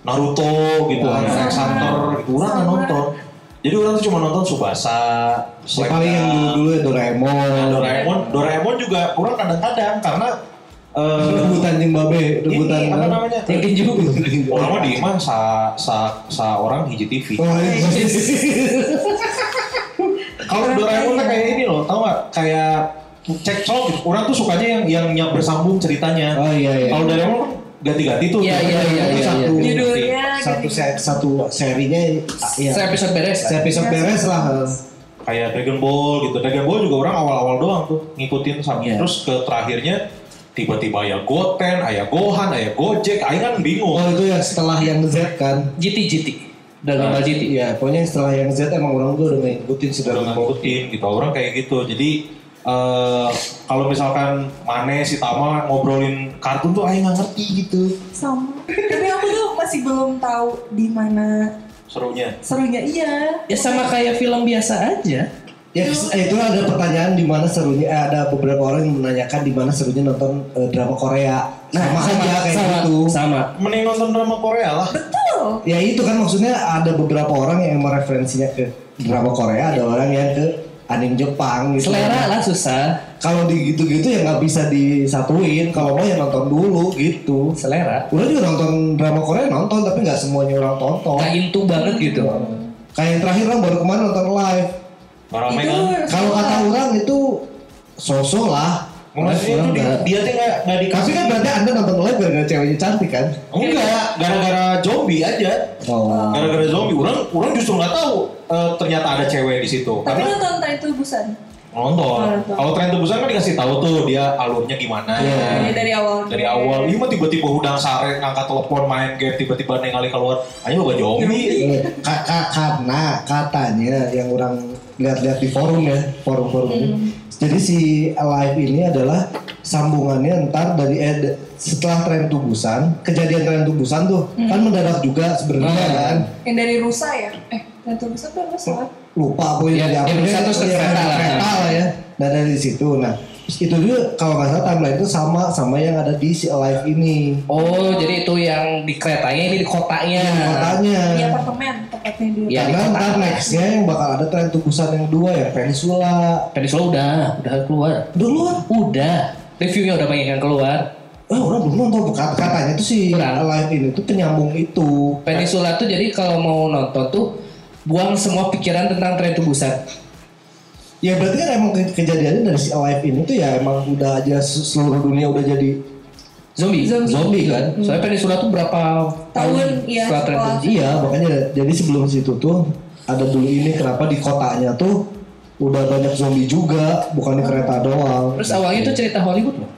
Naruto gitu. Hunter x Hunter gitu. Orang nonton. Jadi orang tuh cuma nonton Subasa, Ya, paling yang dulu dulu ya Doraemon. Nah, Doraemon, Doraemon juga orang kadang-kadang karena eh, Rebutan jeung babe, rebutan. ini apa namanya? Yang kinju. Orang mah di mah sa, sa, sa orang hiji TV. Oh, iya. Kalau Doraemon tuh kayak ini loh, tau gak? Kayak cek sok gitu. Orang tuh sukanya yang yang, yang bersambung ceritanya. Oh iya iya. Kalau Doraemon kan ganti-ganti tuh. Iya, iya, iya, iya, satu iya. Judulnya satu se- satu serinya iya. Saya episode beres. Saya episode beres lah. Kayak Dragon Ball gitu. Dragon Ball juga orang awal-awal doang tuh ngikutin sampai Iya. terus ke terakhirnya tiba-tiba ya Goten, ayah Gohan, ayah Gojek, ayah kan bingung. Oh itu yang setelah yang Z kan. GT, GT. Dragon Ball GT. Iya, pokoknya setelah yang Z emang orang tuh udah ngikutin sudah udah ngikutin gitu orang kayak gitu jadi eh kalau misalkan Mane si Tama ngobrolin kartun tuh Aing nggak ngerti gitu sama. Tapi aku tuh masih belum tahu di mana serunya serunya iya. Ya sama kayak film biasa aja. Ya eh, itu ada pertanyaan di mana serunya eh, ada beberapa orang yang menanyakan di mana serunya nonton eh, drama Korea. sama, aja kayak sama, gitu. Sama. mending nonton drama Korea lah Betul. Ya itu kan maksudnya ada beberapa orang yang emang referensinya ke drama Korea, ada orang yang ke anime Jepang gitu. Selera lah susah. Kalau di gitu-gitu ya nggak bisa disatuin. Kalau mau ya nonton dulu gitu. Selera. Udah juga nonton drama Korea nonton tapi nggak semuanya orang tonton. Gak into banget gitu. Kayak yang terakhir orang baru kemarin nonton live. Itu kan Kalau kata orang itu sosok lah. Maksudnya itu di, dia tuh nggak nggak Tapi dikasih kan berarti anda nonton live gara-gara ceweknya cantik kan? enggak gara-gara zombie aja Oh. gara-gara zombie orang orang justru nggak tahu eh, ternyata ada cewek di situ Tapi karena nonton Train to Busan. nonton Nonton. kalau tren tebusan kan dikasih tahu tuh dia alurnya gimana Iya. Ini dari awal. dari awal ini mah tiba-tiba udang sare ngangkat telepon main game tiba-tiba ningali keluar ayo loba zombie ka- karena katanya yang orang lihat-lihat di forum ya forum-forum ini. Jadi si live ini adalah sambungannya ntar dari eh, de- setelah tren tubusan kejadian tren tubusan tuh kan mendadak juga sebenarnya Hmm. kan? Yang dari Rusa ya? Eh, Train to Busan tuh Rusa. Lupa aku Ya, dari apa yang dia- satu step ya, kereta lah. kereta lah ya. Nah dari situ. Nah terus itu juga kalau nggak salah timeline itu sama sama yang ada di si live ini Oh, jadi itu yang di keretanya ini di kotanya. kotanya Di apartemen tepatnya di di karena ntar nextnya yang bakal ada tren tubusan yang dua ya Peninsula Peninsula udah, udah keluar. dulu Udah. Reviewnya udah banyak yang keluar. Eh orang belum nonton Kat- katanya tuh si Kurang. live ini tuh penyambung itu. Peninsula tuh jadi kalau mau nonton tuh buang semua pikiran tentang tren tubusan. Ya berarti kan emang ke- kejadiannya dari si live ini tuh ya emang udah aja se- seluruh dunia udah jadi Zombie. Zombie. kan. Soalnya Peninsula tuh berapa Tahun, iya, setelah tren setelah- iya makanya jadi sebelum situ tuh ada dulu ini kenapa di kotanya tuh udah banyak zombie juga bukan di kereta doang. Terus awalnya tuh cerita Hollywood loh.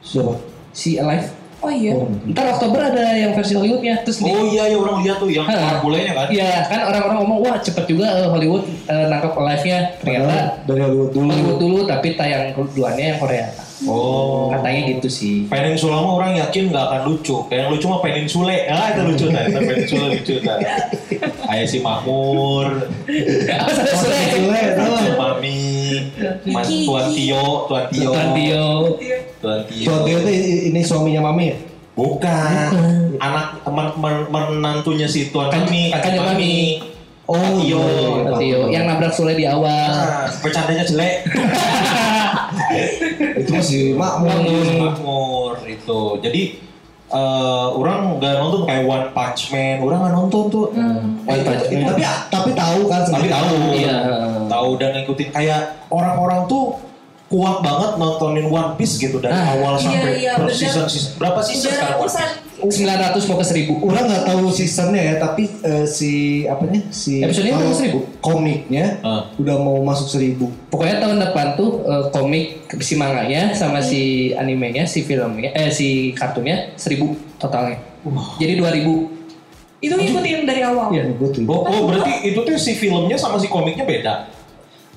siapa? Si Alive. Oh iya. Oh, Ntar Oktober ada yang versi Hollywoodnya. Terus di- oh iya ya orang lihat tuh yang Hah. bolehnya kan Iya kan orang-orang ngomong wah cepet juga eh, Hollywood eh, nangkap live-nya ternyata Padahal dari Hollywood dulu. Hollywood dulu tapi tayang keduanya yang Korea oh katanya gitu sih Peninsula mah orang yakin nggak akan lucu. Kayak yang lucu mah Peninsule. Ah itu lucu nah. Itu Peninsula lucu nah. Ayah si Makmur, si Mami, Mas. Tuan Tio, Tuan Tio, Tuan Tio Tuan Tio. Tuan Tio tuh i- ini suaminya Mami ya? Bukan. Anak men- men- menantunya si Tuan Kan- Mami, kan Mami. Mami. Oh Tio. iya, iya, Tuan Pak. Tio yang nabrak Sule di awal Ah, bercandanya jelek. Itu masih makmur. Makmur itu. Jadi eh orang nggak nonton kayak One Punch Man. Orang nggak nonton tuh. One Punch Man. Tapi tapi tahu kan tapi tahu Iya. tahu dan ngikutin kayak orang-orang tuh kuat banget nontonin One Piece gitu dari Ah, awal iya, sampai iya, per bener. season, season berapa season Udah sekarang One. Piece? 900 mau ke 1000. Orang nggak tahu seasonnya ya, tapi eh, si apanya si Episodenya kalau mau seribu? komiknya Ah. udah mau masuk seribu. Pokoknya tahun depan tuh eh, komik si manganya sama si animenya, si filmnya, eh si kartunnya 1000 totalnya. Jadi 2000. Itu ngikutin dari awal. Iya. Tuh. Oh, oh, berarti itu tuh si filmnya sama si komiknya beda.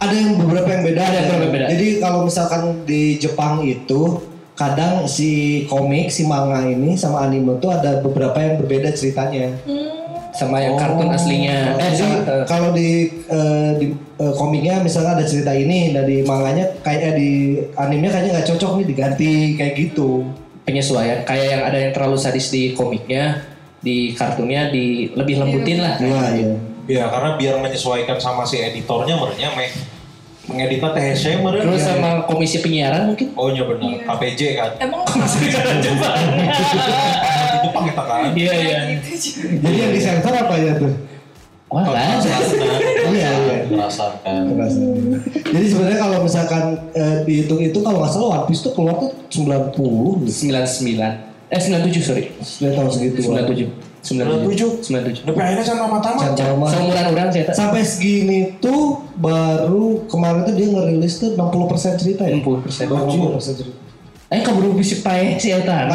Ada yang beberapa yang beda. Ada ya. beberapa yang beda. Jadi kalau misalkan di Jepang itu kadang si komik, si manga ini sama anime tuh ada beberapa yang berbeda ceritanya. sama yang kartun aslinya. Eh, Jadi sama, eh, kalau di eh, di eh, komiknya misalnya ada cerita ini, dan di manganya kayak di animenya kayaknya nggak cocok nih diganti kayak gitu. penyesuaian kayak yang ada yang terlalu sadis di komiknya, di kartunnya di lebih lembutin lah. Iya iya. Ya, karena biar menyesuaikan sama si editornya merenya meh mengeditnya THC meren. Terus sama komisi penyiaran mungkin. Oh iya benar, Iya. KPJ kan. Emang Di Jepang kita kan. Iya iya. gitu. Jadi yang disensor apa ya tuh? Wah, nggak ada. Iya, iya. Merasakan. Keras. Jadi sebenarnya kalau misalkan eh, dihitung itu kalau nggak salah One Piece tuh keluar tuh 90 gitu. 99 eh 97 sorry. Sudah tahun segitu. 97. 97. 97. Tapi akhirnya sama mata-mata. Sama Seumuran orang saya sampai segini tuh baru kemarin tuh dia ngerilis tuh 60% cerita ya. 60 persen. 60% cerita. Eh kamu bisa pae si Eta.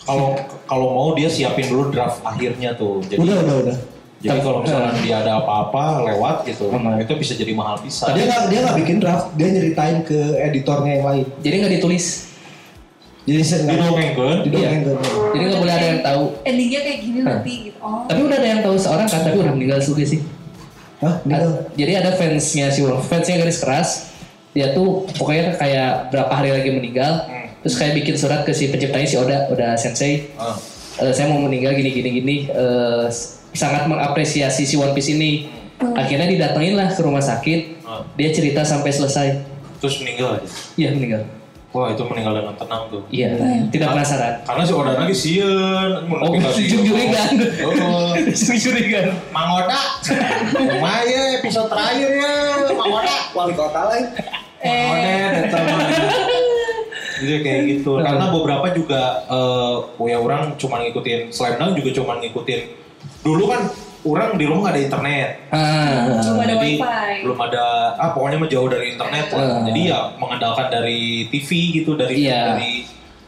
Kalau kalau mau dia siapin dulu draft akhirnya tuh. Jadi Udah udah udah. jadi kalau misalnya dia ada apa-apa lewat gitu, Aman. itu bisa jadi mahal bisa. Dia nggak dia nggak bikin draft, dia nyeritain ke editornya yang lain. Jadi nggak ditulis. Jadi saya nggak Didongengkeun. didongeng ke Jadi nggak boleh ada yang tahu. Endingnya kayak gini nanti gitu. Oh. Tapi udah ada yang tahu seorang kan, tapi udah meninggal juga sih. Hah? Ad- jadi ada fansnya si Wolf, fansnya garis keras. Dia tuh pokoknya kayak berapa hari lagi meninggal. Terus kayak bikin surat ke si penciptanya si Oda, Oda Sensei. Ah. Eh, saya mau meninggal gini gini gini. Eh, sangat mengapresiasi si One Piece ini. Akhirnya didatengin lah ke rumah sakit. Ah. Dia cerita sampai selesai. Terus meninggal aja. Iya meninggal. Wah itu meninggal dengan tenang tuh. Iya, tidak penasaran. Karena si Oda lagi sieun. Oh, sieun. jurigan. Oh. Curiga. Mang Oda. Lumayan episode terakhirnya. Mang Oda. wali kota lain. Mang Oda datang. Jadi kayak gitu. Karena beberapa juga eh ya orang cuma ngikutin Slam Dunk juga cuma ngikutin dulu kan orang di rumah nggak ada internet. Ah, Cuma ada Jadi wifi. belum ada ah pokoknya mah jauh dari internet lah. Ah. Jadi ya mengandalkan dari TV gitu dari Iya. dari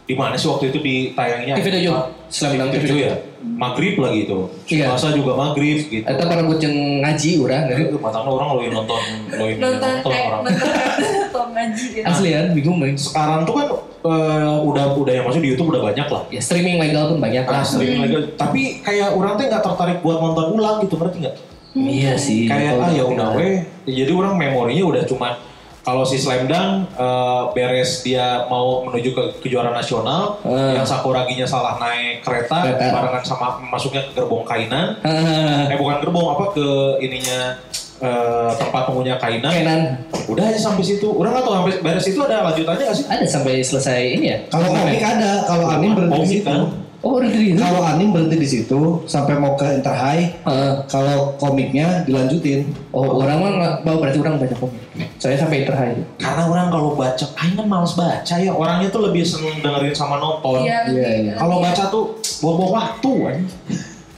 di mana sih waktu itu ditayangnya? TV tujuh. Dunk TV tujuh ya. Maghrib lagi itu. Iya. Puasa juga maghrib gitu. Eta para jeung ngaji urang Jadi matangnya orang loin nonton loin Nonton nonton eh orang. nonton nonton ngaji gitu. Asli ya, bingung main. Sekarang tuh kan eh, udah udah yang masuk di YouTube udah banyak lah. Ya streaming legal pun banyak Nah, lah. streaming lagi. Tapi kayak orang tuh nggak tertarik buat nonton ulang gitu, ngerti nggak? Iya sih. kayak ah ya udah weh jadi orang memorinya udah cuma kalau si Slam Dunk eh, beres dia mau menuju ke kejuaraan nasional Hmm. yang Sakuraginya salah naik kereta, Kereta. barengan sama masuknya ke gerbong kainan Ah, eh bukan gerbong apa ke ininya eh, tempat pengunya kainan Kenan udah aja sampai situ orang nggak tahu sampai beres itu ada lanjutannya nggak sih ada sampai selesai ini ya? Kalau komik ada, kalau anime berhenti di situ. kan? Oh itu. Kalau anime berhenti di situ sampai mau ke Enter High. Ah, Kalau komiknya dilanjutin. oh orang mah nggak, oh, berarti orang baca komik. Saya sampai terakhir. karena orang kalau baca Aing kan males baca ya orangnya tuh lebih seneng dengerin sama nonton Iya, Iya, iya. kalau baca tuh buang-buang waktu kan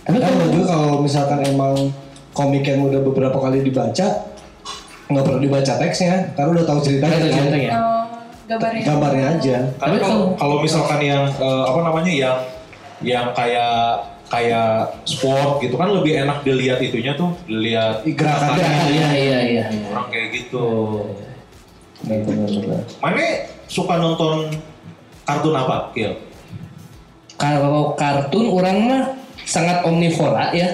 Tapi Kan kalau juga kalau misalkan emang komik yang udah beberapa kali dibaca nggak perlu dibaca teksnya karena udah tahu ceritanya. Kan. ceritanya. Oh, gambarnya. Gambarnya aja. Tapi kalau kalau- misalkan yang eh, apa namanya yang yang kayak kayak sport gitu kan lebih enak dilihat itunya tuh dilihat Gerakannya. gerakannya. Iya iya iya. orang kayak gitu. Mana suka nonton kartun apa? Iya. Kalau kartun orang mah sangat omnivora ya.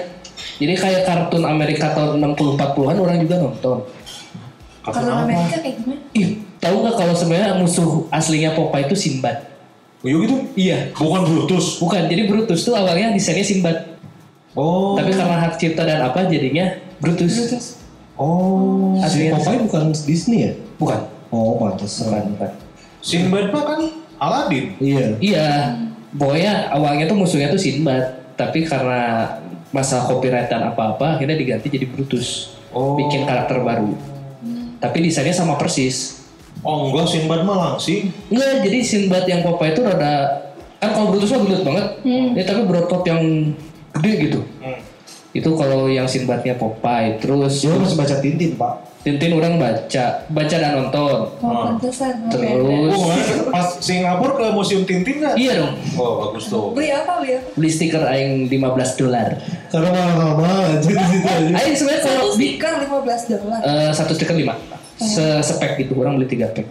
Jadi kayak kartun Amerika tahun 60 40-an orang juga nonton. Kartun Kalau apa? Amerika kayak gimana? Ih, tahu nggak kalau sebenarnya musuh aslinya Popeye itu Sinbad? Oh, iya gitu? Iya. Bukan Brutus. Bukan, jadi Brutus tuh awalnya desainnya Sinbad. Oh. Tapi karena hak cipta dan apa jadinya Brutus. oh. Si Aslinya Popeye bukan Disney ya? Bukan. Oh, pantas. Bukan, bukan. Sinbad mah kan Aladin. Iya. Iya, pokoknya awalnya tuh musuhnya tuh Sinbad, tapi karena masalah copyright dan apa-apa akhirnya diganti jadi Brutus. Oh. Bikin karakter baru. Tapi desainnya sama persis. Oh enggak, Sinbad mah langsing. Enggak, jadi Sinbad yang Popeye itu rada kan kalau Brutus mah gendut banget. Ya tapi berotot yang gede gitu. Hmm. Itu kalau yang Sinbadnya Popeye. Terus Yo masih baca Tintin pak. Tintin orang baca, baca dan nonton. Oh, pantesan. Oke. Terus Oh, pas Singapura ke Museum Tintin nggak? iya dong, Oh bagus tuh. Beli apa, beli apa? beli stiker aing 15 dolar. Karena mahal banget di situ aja. Aing sebenarnya kalau stiker 15 dolar. eh, satu stiker 5. Se spek gitu, orang beli 3 pack.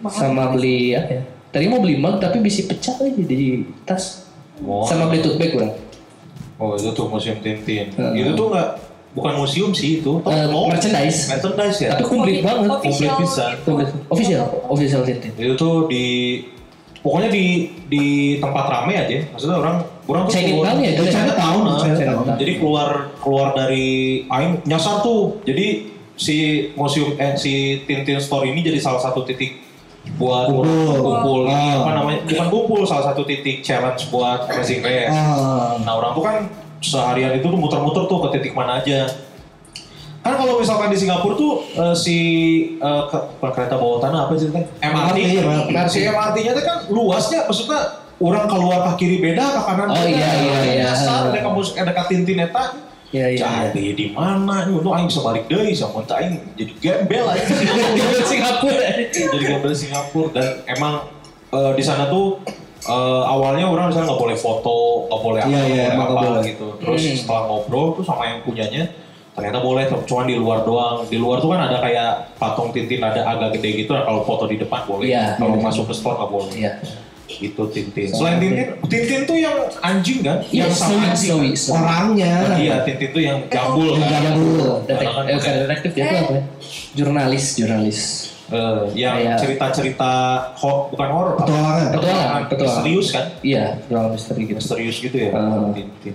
Mahal. Sama beli apa ya? Tadi mau beli mug tapi bisa pecah aja di tas. Oh. Sama beli tote bag orang. Oh itu tuh Museum Tintin. Hmm. Itu tuh nggak bukan museum sih itu. Eh, Oh, merchandise. Merchandise ya. Tapi komplit banget. Komplit bisa. Komplit. Official, official Tintin. Itu tuh di pokoknya di di tempat rame aja. Maksudnya orang orang tuh Chinatown keluar- ya, ah. Chinatown. Jadi keluar keluar dari Aing nyasar tuh. Jadi si museum eh si Tintin Store ini jadi salah satu titik buat Kumpul. kumpul Ah. apa namanya bukan kumpul salah satu titik challenge buat Amazing Race. Ah. Nah orang tuh kan seharian itu tuh muter-muter tuh ke titik mana aja. Kan kalau misalkan di Singapura tuh eh, si eh, ke, kereta bawah tanah apa sih kan? MRT. MRT, MRT. Nah si MRT-nya tuh kan luasnya maksudnya orang keluar ke kiri beda ke kanan Oh, beda. iya, iya, iya. Dasar ada kamu ada katintin Iya, iya. Jadi di mana nih? Untuk aing sebalik deui sama teu aing jadi gembel aja. Di Singapura. jadi gembel Singapura dan emang eh, di sana tuh eh, awalnya orang misalnya nggak boleh foto, nggak boleh apa, Iya, iya, nggak emang boleh nggak apa boleh. gitu. Terus Hmm. setelah ngobrol tuh sama yang punyanya ternyata boleh cuma di luar doang. Di luar tuh kan ada kayak patung Tintin ada agak gede gitu. Nah, kalau foto di depan boleh. Iya, kalau iya. masuk ke store nggak boleh. Iya. Itu Tintin. Selain Tintin, Tintin tuh yang anjing kan? Iya, yang sama Snowy, anjing. Snowy. Orangnya. Iya, Tintin tuh yang jambul kan? Jambul. Detek, kan eh, bukan detektif dia tuh apa ya? Jurnalis, jurnalis. Eh, yang Kayak- cerita-cerita ho- bukan horor? Petualangan. Petualangan, petualangan. Serius kan? Iya, jurnal misteri gitu. Misterius gitu ya. Ah. Tintin.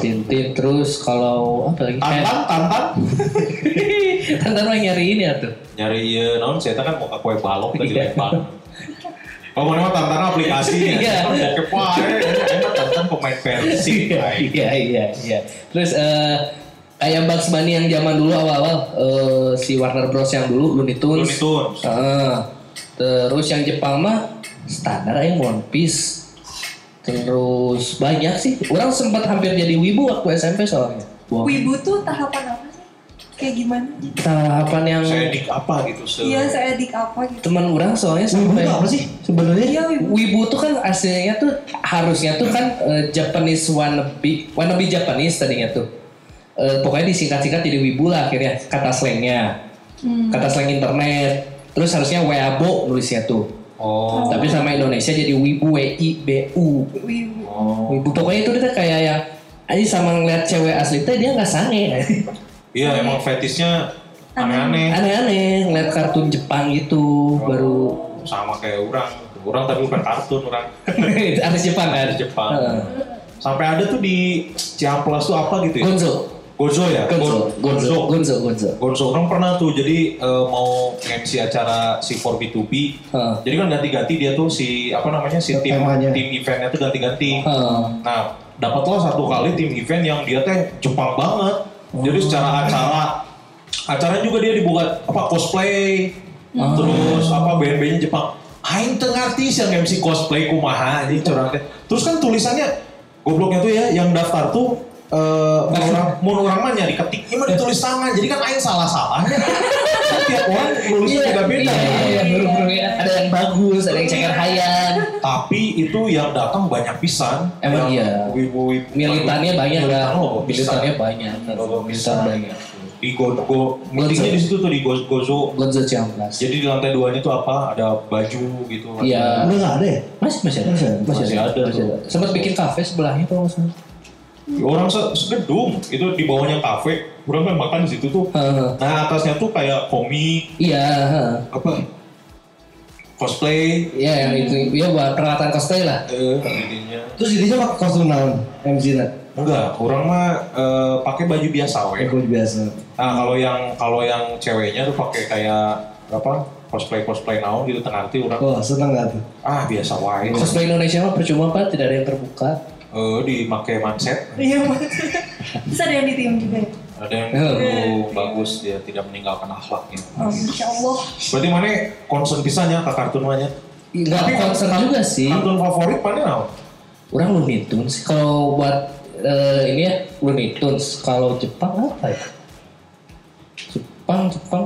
Tintin terus kalau apa lagi? Tantan, tantan. Tantan mah nyari ini ya tuh. Nyari ya, non saya kan mau kue balok tadi Iya. lempar. Oh, mana mah tantan aplikasi ya. Iya. Kan bokep wae. Emang tantan pemain Persib. ay. Iya iya iya. Terus eh kayak Bugs Bunny yang zaman dulu awal-awal eh, si Warner Bros yang dulu Looney Tunes. Looney Tunes. Heeh. terus yang Jepang mah standar aja One Piece. Terus banyak sih. Orang sempat hampir jadi wibu waktu SMP soalnya. Wibu tuh tahapan apa? Kayak gimana? Tahapan yang Saya dik apa gitu se. Iya, saya edik apa gitu. teman orang soalnya Wibu sampai itu apa sih sebenarnya? Iya, wibu. Wibu tuh kan aslinya tuh harusnya tuh kan eh, Japanese wannabe wannabe Japanese tadinya tuh. Eh, pokoknya disingkat-singkat jadi wibu lah akhirnya kata slangnya. Hmm. Kata slang internet. Terus harusnya weabo nulisnya tuh. Oh. Tapi sama Indonesia jadi wibu W I B U. Wibu. Oh. Wibu pokoknya itu dia kayak yang aja sama ngeliat cewek asli teh dia nggak sange. Iya, emang fetishnya aneh-aneh. Aneh-aneh ngeliat kartun Jepang gitu baru Sama kayak orang. Orang tapi bukan kartun orang. artis Jepang kan. Dari Jepang. Heeh. Sampai ada tuh di Ciamplas tuh apa gitu ya? Gonzo. Gozo ya? Gonzo. Gonzo. Gonzo. Gonzo. Gonzo orang pernah tuh jadi eh, mau MC acara si 4B2B. Heeh. Jadi kan ganti-ganti dia tuh si apa namanya si tim Temanya. tim eventnya tuh ganti-ganti. Heeh. Nah dapatlah satu kali tim event yang dia teh Jepang banget. Jadi secara acara acaranya juga dia dibuat apa cosplay terus apa band-bandnya Jepang. Aing teu ngarti yang MC cosplay kumaha anjing curang teh. Terus kan tulisannya gobloknya tuh ya yang daftar tuh eh mun orang mun orang mah nyari ketik ini mah ditulis tangan jadi kan aing salah salahnya tiap orang beda-beda Iya, iya, iya, baru-baru ya. Ada yang bagus, ada yang ceker hayang. tapi itu yang datang banyak pisan Emang iya. wibu-wibu Militannya banyak lah. Militannya banyak. Militan banyak. di go, go meetingnya di situ tuh di go, gozo Gonzo Ciamplas. jadi di lantai duanya tuh apa ada baju gitu Iya. Udah nggak ada ya? Masih masih ada. Masih ada. Masih ada tuh. Sempat bikin kafe sebelahnya nggak salah. Orang se segedung itu di bawahnya kafe orang kan makan di situ tuh. Nah atasnya tuh kayak komik. Iya, apa? Cosplay. Iya yang itu, iya buat peralatan cosplay lah. eh intinya Terus jadinya pakai kostum naon MC nya? enggak orang mah eh, pakai baju biasa weh Aku biasa. Nah kalau yang kalau yang ceweknya tuh pakai kayak apa cosplay cosplay naon gitu tengah arti orang. Wah seneng gak tuh? ah biasa wae. Cosplay Indonesia mah percuma pak, tidak ada yang terbuka. Eh dimake manset Iya. Terus ada yang di tim juga ya? Ada yang Oh. dulu bagus dia tidak meninggalkan akhlaknya. Oh, Insya Allah. Berarti mana concern pisannya ke kartun banyak? Nggak Tapi concern kartun- juga sih. Kartun favorit mana naon? Orang Looney Tunes. Kalau buat eh, ini ya Looney Tunes. Kalau Jepang apa ya? Jepang, Jepang.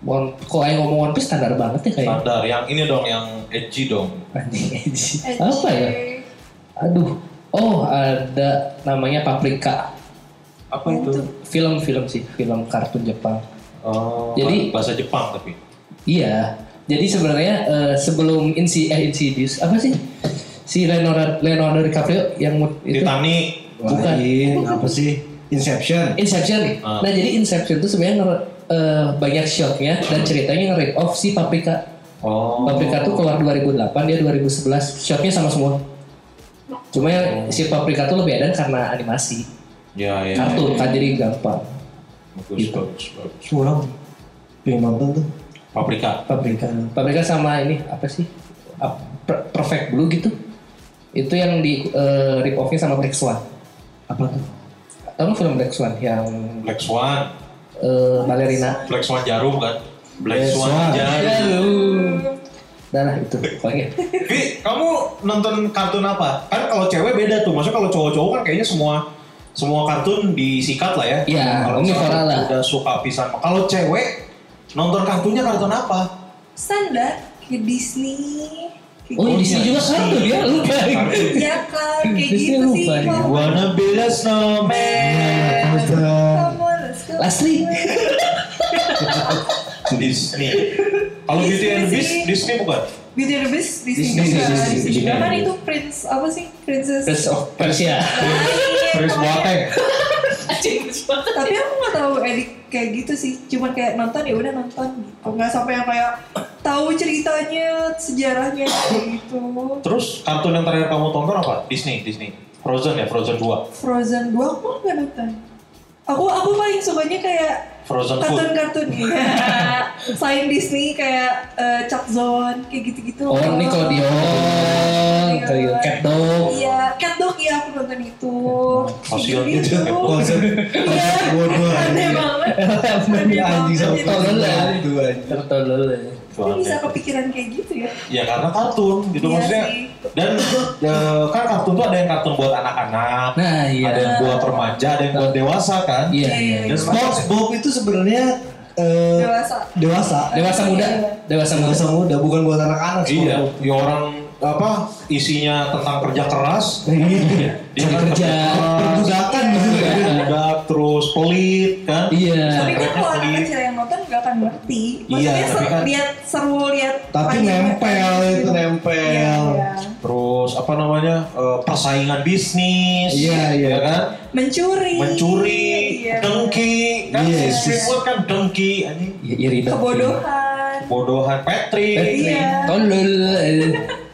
One, kok ayo ngomong One Piece standar banget ya kayak. Standar. Yang ini dong, yang edgy dong. Anjing, edgy. Apa ya? Aduh. Oh, ada namanya Paprika. Apa itu? Film-film sih, film kartun Jepang. Oh, Jadi- bahasa Jepang tapi. Iya. Jadi sebenarnya eh, sebelum Insi eh Insidious apa sih? Si Leonardo Leonardo DiCaprio yang mut- itu Titanic. Bukan. Lain, apa sih? Inception. Inception. Ah. Nah jadi Inception itu sebenarnya eh, banyak shotnya dan ceritanya nge-rip off si Paprika. Oh. Paprika tuh keluar 2008 dia 2011 shotnya sama semua. Cuma yang si Paprika tuh lebih edan karena animasi Ya, ya. kartun kan jadi gampang. Bagus, Gitu. bagus, bagus. Kurang. Pengen nonton tuh. Paprika. Paprika. Paprika sama ini apa sih? Perfect Blue gitu. Itu yang di eh, rip offnya sama Black Swan. Apa tuh? Tahu film Black Swan yang Black Swan. eh, balerina? Black Swan jarum kan? Black Black Swan Swan. jarum. Dah lah itu pokoknya. Vi, kamu nonton kartun apa? Kan kalau cewek beda tuh. Maksudnya kalau cowok-cowok kan kayaknya semua semua kartun disikat lah ya. Iya, Kalau omnivora lah. Udah suka pisan. Kalau cewek nonton kartunnya kartun apa? Standar kayak Disney. Kayak Oh, gitu. Disney juga kartun ya lupa. Iya kan, kayak Disney gitu sih. lupa. Mama. Wanna build a snowman. Astaga. Come on, let's go. Lastri. Disney. Kalau Beauty and the Beast, Disney. Bukan? Beauty and the Beast Disney, Disney, juga. Disney, Disney kan itu Prince apa sih? Princess. Prince of Persia. Lain, Chris pokoknya. Boateng. Tapi aku nggak tahu edik kayak gitu sih. Cuman kayak nonton ya udah nonton. Nggak sampai yang kayak tahu ceritanya, sejarahnya gitu. Terus kartun yang terakhir kamu tonton apa? Disney, Disney. Frozen ya, Frozen 2. Frozen 2 aku nggak nonton. Aku aku paling sukanya kayak Frozen Food. kartun-kartun ya. Selain Disney kayak eh, Chuck Zone kayak gitu-gitu. Oh, Nickelodeon, kayak Cat Dog. Iya, Cat Dog ya aku nonton itu. Kasihan Gitu. Dog. Konsep Iya. bodoh Aneh banget. Aneh Anjing sama banget. Tolol lah. Itu anjing. Tertolol. Kok bisa kepikiran kayak gitu ya? Ya karena kartun gitu Iya maksudnya. sih. Dan ya, kan kartun tuh ada yang kartun buat anak-anak, Nah, iya. ada yang buat remaja, ada yang buat dewasa kan. Iya, Iya, iya. iya. Dan SpongeBob itu sebenarnya eh, Dewasa. dewasa. Dewasa muda, dewasa muda. Dewasa muda, bukan buat anak-anak. Iya, ya orang apa isinya tentang kerja keras, Iya. dia kan kerja. Perbudakan gitu kan. budak terus pelit kan. Iya. Tapi kan kalau anak kecil yang nonton gak akan ngerti. Maksudnya Iya, tapi ser- kan- lihat seru lihat. Tapi nempel itu gitu. nempel. Iya, iya. Terus apa namanya eh, persaingan bisnis, Iya, iya. ya kan? Mencuri. Mencuri, Iya. dengki, kan? Iya, si sis. Streetwood kan dengki, anjing. Iya, iri dong. Kebodohan. Bodohan Patrick. Iya. Tolol.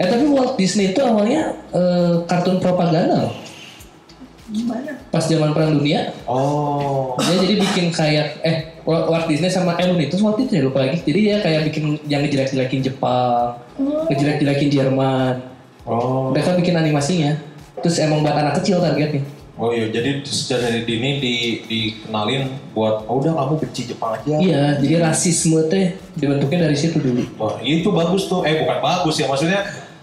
Eh tapi Walt Disney itu awalnya eh, kartun propaganda loh. Gimana? Pas zaman perang dunia, Oh. dia jadi bikin kayak eh Walt Walt Disney sama waktu itu ya lupa lagi. Jadi dia kayak bikin yang ngejelek-jelekin Jepang, ngejelek-jelekin Jerman. Oh. Mereka bikin animasinya. Terus emang buat anak kecil targetnya. Oh iya, jadi sejak dari dini di dikenalin buat oh udah kamu benci Jepang aja. Iya, jadi rasisme teh dibentuknya dari situ dulu. Wah, itu bagus tuh. Eh bukan bagus ya, maksudnya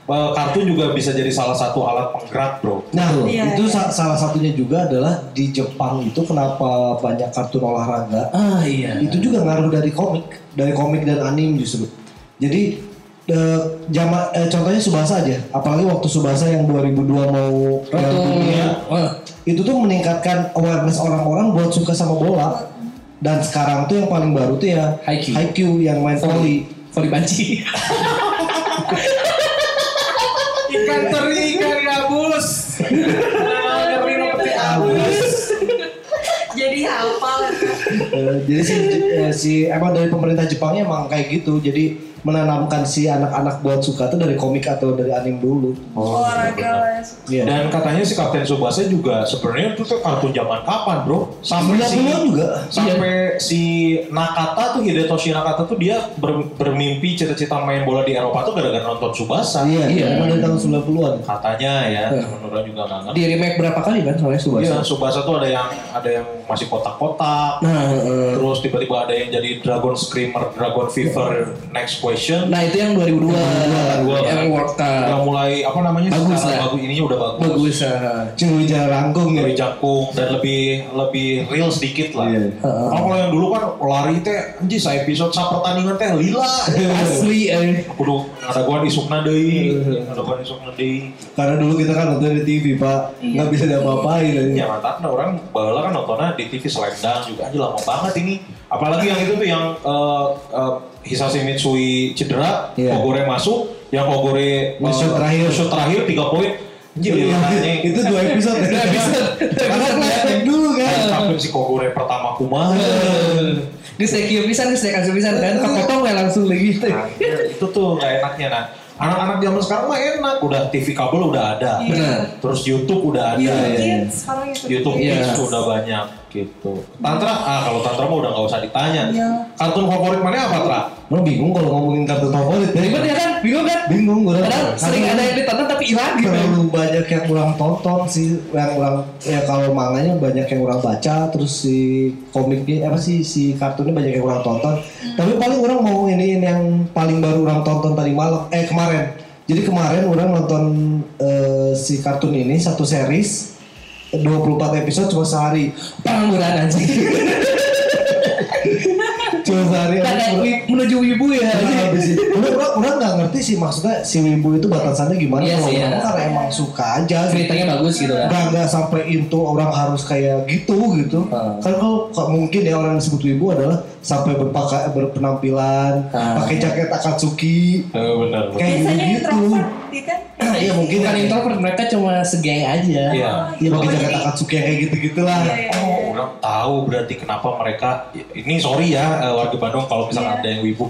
eh, kartun juga bisa jadi salah satu alat penggerak, Bro. Nah, Iya, itu iya. sa- salah satunya juga adalah di Jepang itu kenapa banyak kartun olahraga. Ah iya. Itu juga ngaruh dari komik, dari komik dan anime justru. Jadi eh, jama, eh, contohnya Subasa aja, apalagi waktu Subasa yang 2002 mau Piala Dunia, Wah, itu tuh meningkatkan awareness orang-orang buat suka sama bola. Dan sekarang tuh yang paling baru tuh ya Haikyuu. Haikyuu yang main volley. voli banci. Ikan teri, ikan gabus. Jadi hafal. Eh, jadi si, eh, si emang dari pemerintah Jepangnya emang kayak gitu. Jadi menanamkan si anak-anak buat suka tuh dari komik atau dari anime dulu. Olahraga lah ya. Iya. Dan katanya si Kapten Tsubasa juga sebenarnya itu tuh kartun zaman kapan, Bro? Sampai si 90-an juga. sampai si Nakata tuh Hidetoshi Nakata tuh dia ber- bermimpi cita-cita main bola di Eropa tuh gara-gara nonton Tsubasa. Iya, Iya. dari tahun 90-an. Katanya ya, Iya. menurut orang juga nggak ngerti. Di remake berapa kali kan soalnya Subasa? Iya, Tsubasa tuh ada yang ada yang masih kotak-kotak. Nah, eh, Terus tiba-tiba ada yang jadi Dragon Screamer, Dragon Fever, Next Question. nah itu yang 2002, yang World Cup. Yang mulai apa namanya? Bagus lah. bagus ininya udah bagus. Bagus. ah. Cewek jarangkung ya. Jangkung dan lebih lebih real sedikit lah. Iya. Kalau kalau yang dulu kan lari teh anjir sa episode sa pertandingan teh lila. Asli eh. Kudu ada gua isukna deui, ada gua isukna deui. Karena dulu kita kan nonton di TV, Pak. Nggak bisa diapa-apain. Ya mantap nah orang baheula kan nontonnya di TV Dunk juga aja lama banget ini. Apalagi yang itu tuh yang eh, eh, Hisashi Mitsui cedera, Iya. Kogore masuk, yang Kogore Shoot terakhir. shoot terakhir 3 poin. Anjir Iya, lihatnya. itu dua episode. Dua episode. Karena flashback dulu kan. Tapi si Kogore pertama kumaha. Di sekio pisan, di sekio pisan kan. Kepotong ya langsung lagi. Nah, itu tuh nggak enaknya nah. Anak-anak zaman sekarang mah enak, udah TV kabel udah ada. Benar. Terus YouTube udah ada. Iya, iya. YouTube, Iya. Kids udah banyak gitu. Tantra, ah kalau Tantra mah udah nggak usah ditanya. Iya. Kartun favorit mana apa, Tra? Lo bingung kalau ngomongin kartun favorit ya? Ribet ya kan? Bingung kan? Bingung gue. Kadang sering ada yang ditonton tapi hilang gitu. terlalu banyak yang kurang tonton sih yang kurang ya kalau manganya banyak yang kurang baca terus si komiknya apa sih si kartunnya banyak yang kurang tonton tapi paling orang mau ini yang paling baru orang tonton tadi malam eh kemarin jadi kemarin orang nonton eh, si kartun ini satu series 24 episode cuma sehari Pengangguran anjing. cuma sehari Kayak wi- menuju wibu ya. Itu, orang, orang, nggak ngerti sih maksudnya si Wibu itu batasannya gimana Iya kalau sih, orang ya. karena emang suka aja gitu. Ceritanya bagus gitu kan. Nggak nggak sampai itu orang harus kayak gitu gitu. Hmm. Kan kalau kalau mungkin ya orang yang disebut wibu adalah sampai berpakaian berpenampilan, Hmm. pakai jaket Akatsuki, Eh, benar. benar. kayak Biasanya gitu. introvert, kan? Iya mungkin Bukan ya. introvert mereka cuma segeng aja. Iya. Iya pakai Oh, jaket jadi- Akatsuki yang kayak gitu-gitulah. Iya, iya, iya. Oh, orang tahu berarti kenapa mereka ini sorry ya eh, warga Bandung kalau misalnya Iya. ada yang wibu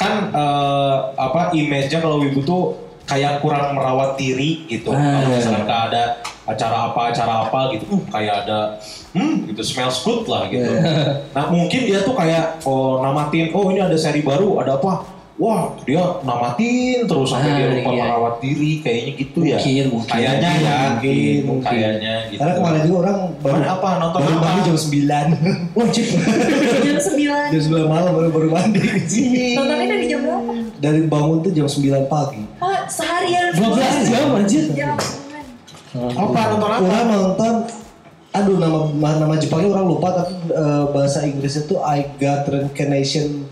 kan eh, apa image-nya kalau wibu tuh kayak kurang merawat diri gitu. Ah. Kalau misalnya nggak ada acara apa acara apa gitu, uh, kayak ada hmm gitu smells good lah gitu. Nah mungkin dia tuh kayak oh namatin oh ini ada seri baru ada apa? Wah dia namatin terus sampai Ah, dia lupa iya. merawat diri kayaknya gitu ya. Mungkin, mungkin. Kayaknya ya, Mungkin, gitu, mungkin. kayaknya gitu. Karena kemarin juga orang baru Kemarin apa? Nonton baru apa? mandi jam 9. Wajib. Jam 9. jam 9 malam baru baru mandi. Nontonnya dari jam berapa? Dari bangun tuh jam 9 pagi. Oh, seharian. 12 jam anjir. Ya ampun. Apa nonton apa? Orang nonton aduh nama nama Jepangnya orang lupa tapi eh, bahasa Inggrisnya tuh I got reincarnation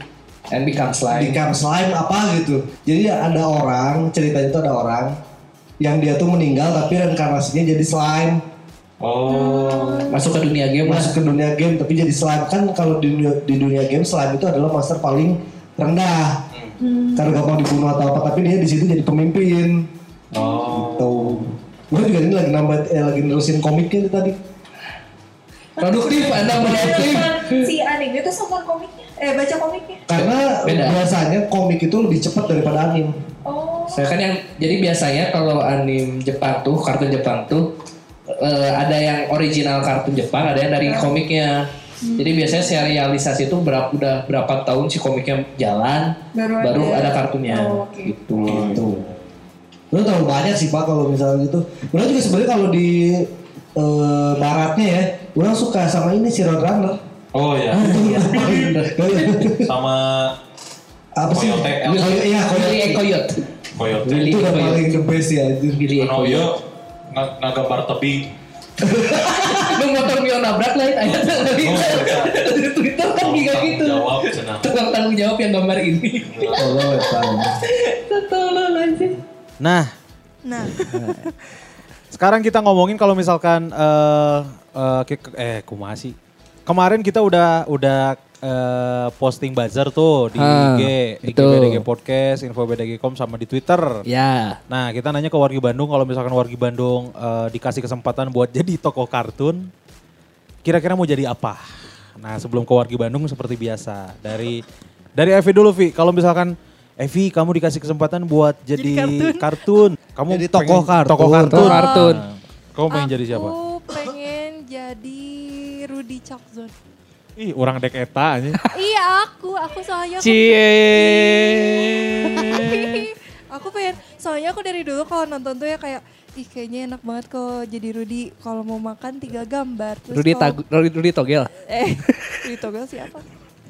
And become slime. become slime apa gitu. Jadi ada orang ceritanya tuh ada orang yang dia tuh meninggal tapi reinkarnasinya jadi slime Oh. Masuk ke dunia game lah. masuk ke dunia game tapi jadi slime kan kalau di dunia, di dunia game slime itu adalah monster paling rendah karena gampang dibunuh atau apa tapi dia di situ jadi pemimpin Oh. gitu gue juga ini lagi nambah eh, lagi nerusin komiknya nih tadi Produktif, Anda produktif. Si anime itu nonton komiknya. Eh, baca komiknya. karena Beda. biasanya komik itu lebih cepat daripada anime Oh. Saya kan yang jadi biasanya kalau anim Jepang tuh, kartun Jepang tuh eh, ada yang original kartun Jepang, ada yang dari komiknya. Jadi biasanya serialisasi itu berapa udah berapa tahun si komiknya jalan, Baru baru, ada. ada. kartunnya. Oh, oke. Gitu. gitu Udah terlalu banyak sih pak kalau misalnya gitu. Udah juga sebenarnya kalau di eh, baratnya ya, orang suka sama ini si Roadrunner. Oh ya. Sama apa sih? Coyote. Coyote, Iya, Willy Coyote. Coyote. Coyote. Willy Itu udah Coyote. paling the best ya. Coyote. yo nga- ngagambar tebing. Lu motor Mio nabrak lah itu ayat Dari Twitter kan juga gitu. Jawab cenah. Tukang tanggung jawab yang gambar ini. Allah ya anjing. Nah, Nah, sekarang kita ngomongin kalau misalkan eh eh, eh kumaha sih? Kemarin kita udah udah eh, posting buzzer tuh di IG, IG. BDG Podcast, Info BDG.com sama di Twitter. Ya. Nah, kita nanya ke wargi Bandung kalau misalkan wargi Bandung eh, dikasih kesempatan buat jadi tokoh kartun, kira-kira mau jadi apa? Nah, sebelum ke wargi Bandung seperti biasa dari dari Evi dulu Vi, kalau misalkan Evi, kamu dikasih kesempatan buat jadi, Jadi kartun. Kamu Jadi tokoh kartun. Tokoh kartun. Tokoh kartun. Nah, Kamu pengen jadi siapa? Aku pengen jadi Rudy Chakzon. Ih, orang dek eta aja. iya aku, aku soalnya aku, Cie. aku pengen, soalnya aku dari dulu kalau nonton tuh ya kayak, ih kayaknya enak banget kok jadi Rudy. Kalau mau makan tinggal gambar. Terus Rudi, kalau- Tag- Rudi, Rudi Togel. Eh, Rudy Togel siapa?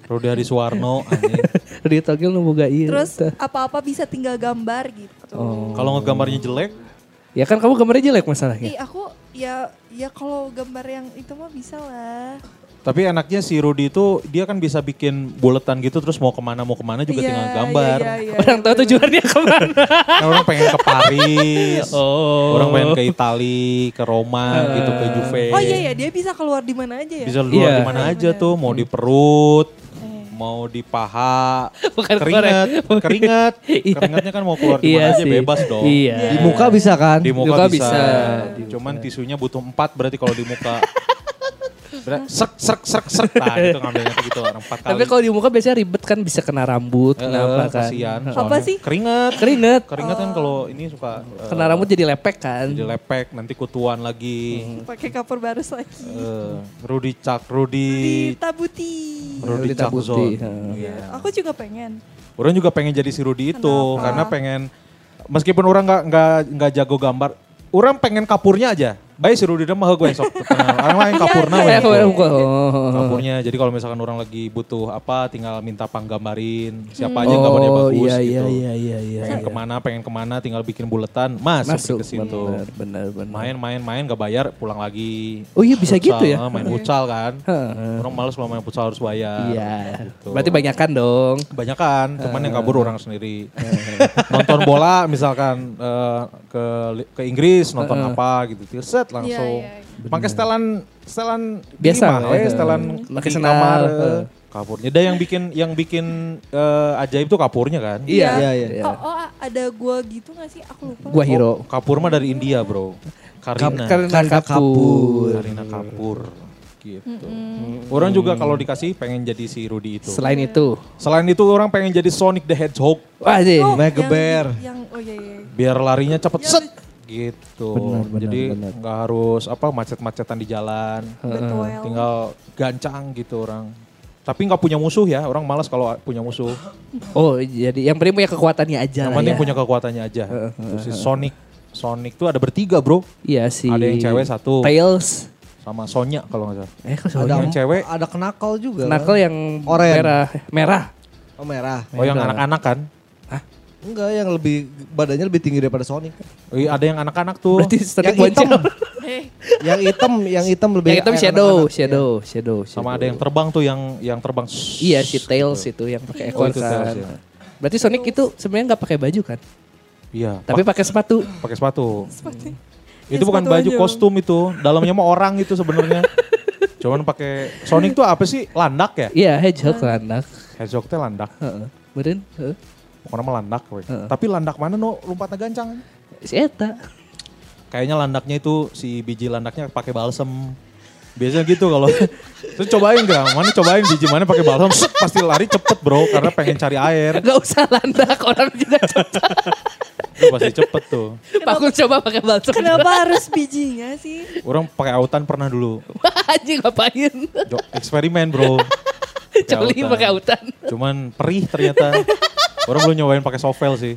Rudi Hari Suwarno anjing. Rudi Togel nu boga iya. Terus apa-apa bisa tinggal gambar gitu. Oh. Kalau ngegambarnya jelek, Ya kan kamu gambarnya jelek masalahnya. Ih aku ya ya kalau gambar yang itu mah bisa lah. Tapi enaknya si Rudi itu dia kan bisa bikin buletan gitu terus mau ke mana mau ke mana juga Iya, tinggal gambar. Iya, iya, Orang tahu tujuannya ke mana. Nah, orang pengen ke Paris, Oh. orang pengen ke Itali, ke Roma gitu ke Juve. Oh iya ya dia bisa keluar di mana aja ya. Bisa luar Iya. di mana Iya, aja tuh, mau di perut, Eh. mau di paha, Bukan keringat, korek. keringat, Iya. keringatnya kan mau keluar di Iya mana aja sih. bebas dong. Iya. Di muka bisa kan? Di muka, Muka bisa. bisa. Cuman tisunya butuh empat berarti kalau di muka. Serk, serk, serk, serk. Nah itu ngambilnya gitu, orang empat kali. Tapi kalau di muka biasanya ribet kan bisa kena rambut, Eh, kenapa kan. Kasian. Apa sih? Keringat. Keringet. Keringat kan kalau ini suka eh, Kena rambut jadi lepek kan. jadi lepek, nanti kutuan lagi. Pakai kapur barus lagi. Eh, Rudy Cak, Rudy, Tabuti. Rudy Rudy Tabuti, Cakzon. heeh. Iya. Aku juga pengen. Orang juga pengen jadi si Rudy itu Kenapa? karena pengen meskipun orang nggak nggak nggak jago gambar, orang pengen kapurnya aja. Baik si Rudy mah gue sok kenal. Orang lain kapurna Iya, we. Eh, aku- iya, iya. oh. Kapurnya. Jadi kalau misalkan orang lagi butuh apa, tinggal minta panggambarin. Siapa aja yang gambarnya Oh, bagus iya, gitu. iya, iya, iya, iya. pengen ke mana, pengen ke mana, tinggal bikin buletan, masuk, Masuk, ke situ. benar, benar, benar. Main, main, main, gak bayar, pulang lagi. Oh iya bisa gitu ya? Main futsal kan. Heeh. Orang males kalau main futsal harus bayar. Iya. Gitu. Berarti banyakan dong. Kebanyakan, cuman yang kabur orang sendiri. nonton bola misalkan eh, ke ke Inggris nonton apa gitu, Tinggal set langsung. Iya, iya. Pakai setelan setelan Biasa, mah, eh. setelan Pakai sendal, kamar. eh. Kapurnya. Dia yang bikin yang bikin eh, ajaib tuh kapurnya kan. Iya, Iya, iya. Oh, oh, ada gua gitu gak sih? Aku lupa. Gua hero. Oh, kapur mah dari India bro. Karina. Karena Karina kapur. Karina Kapur. Gitu. Orang juga kalau dikasih pengen jadi si Rudy itu. Selain itu. Selain itu orang pengen jadi Sonic the Hedgehog. Wah sih. Oh, Mega yang- Bear. Yang, oh iya, iya. biar larinya cepet Ya, set gitu. Benar, benar, Jadi nggak harus apa macet-macetan di jalan. Betul. Tinggal gancang gitu orang. Tapi nggak punya musuh ya, orang malas kalau punya musuh. Oh jadi yang penting punya kekuatannya aja Yang penting ya. punya kekuatannya aja. Terus si Sonic, Sonic tuh ada bertiga bro, Iya sih. Ada yang cewek satu. Tails. sama Sonya kalau nggak salah. Eh kok Ada yang cewek. ada kenakal juga. Knuckle kan? yang merah. Merah. Oh, merah. Oh yang anak-anak kan? Enggak, yang lebih badannya lebih tinggi daripada Sonic. Oh, iya, ada yang anak-anak tuh. Berarti Sonic yang hitam. Eh, yang hitam, yang hitam lebih Yang kayak shadow, anak-anak. shadow, shadow, sama ada yang terbang tuh yang yang terbang. Iya si Tails itu yang pakai Oh, ekor itu kan. Tails, ya. Berarti Sonic itu sebenarnya nggak pakai baju kan? Iya. Tapi pakai sepatu. pakai sepatu. seperti. Itu Ya, bukan sepatu baju aja. kostum itu, dalamnya mah orang itu sebenarnya. Cuman pakai Sonic tuh apa sih? Landak ya? Iya, hedgehog landak. Hedgehog teh landak. Heeh. Beren, heeh. Pokoknya mah landak we. Tapi landak mana no lompatnya gancang? Si Eta. Kayaknya landaknya itu si biji landaknya pakai balsem. Biasanya gitu kalau terus cobain gak? Mana cobain biji mana pakai balsem? set, pasti lari cepet bro karena pengen cari air. Gak usah landak, orang juga cepat. Itu pasti cepet tuh. Aku coba pakai balsam. Kenapa harus bijinya sih? Orang pakai autan pernah dulu. Wah, anjing ngapain? Jo- eksperimen bro. Coli pakai autan. Cuman perih ternyata. Orang belum nyobain pakai sovel sih.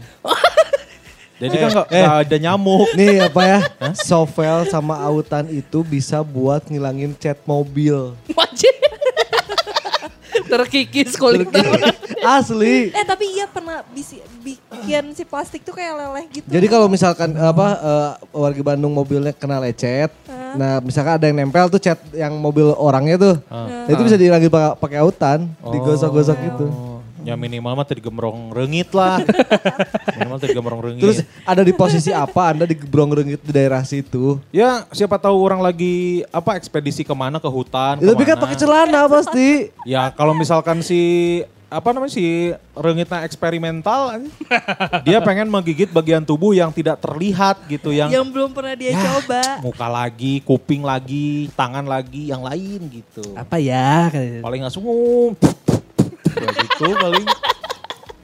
Jadi kan nggak nggak ada nyamuk. Nih apa ya? Sovel sama autan itu bisa buat ngilangin cat mobil. Anjing. Terkikis kulit. Asli. Eh tapi iya pernah bisi, bikin si plastik tuh kayak leleh gitu. Jadi kalau misalkan apa eh, warga Bandung mobilnya kena lecet, nah misalkan ada yang nempel tuh cat yang mobil orangnya tuh, nah, itu bisa dihilangin pa- pakai autan, digosok-gosok gitu. Oh, ya minimal mah tadi gemrong rengit lah. minimal tadi gemrong rengit. Terus ada di posisi apa Anda digebrong rengit di daerah situ? ya siapa tahu orang lagi apa ekspedisi ke mana ke hutan. Ya, tapi kan pakai celana pasti. Ya kalau misalkan si apa namanya si rengitnya eksperimental, dia pengen menggigit bagian tubuh yang tidak terlihat gitu, yang yang belum pernah dia coba. muka lagi, kuping lagi, tangan lagi, yang lain gitu. Apa ya? Paling langsung ngum, ya gitu paling.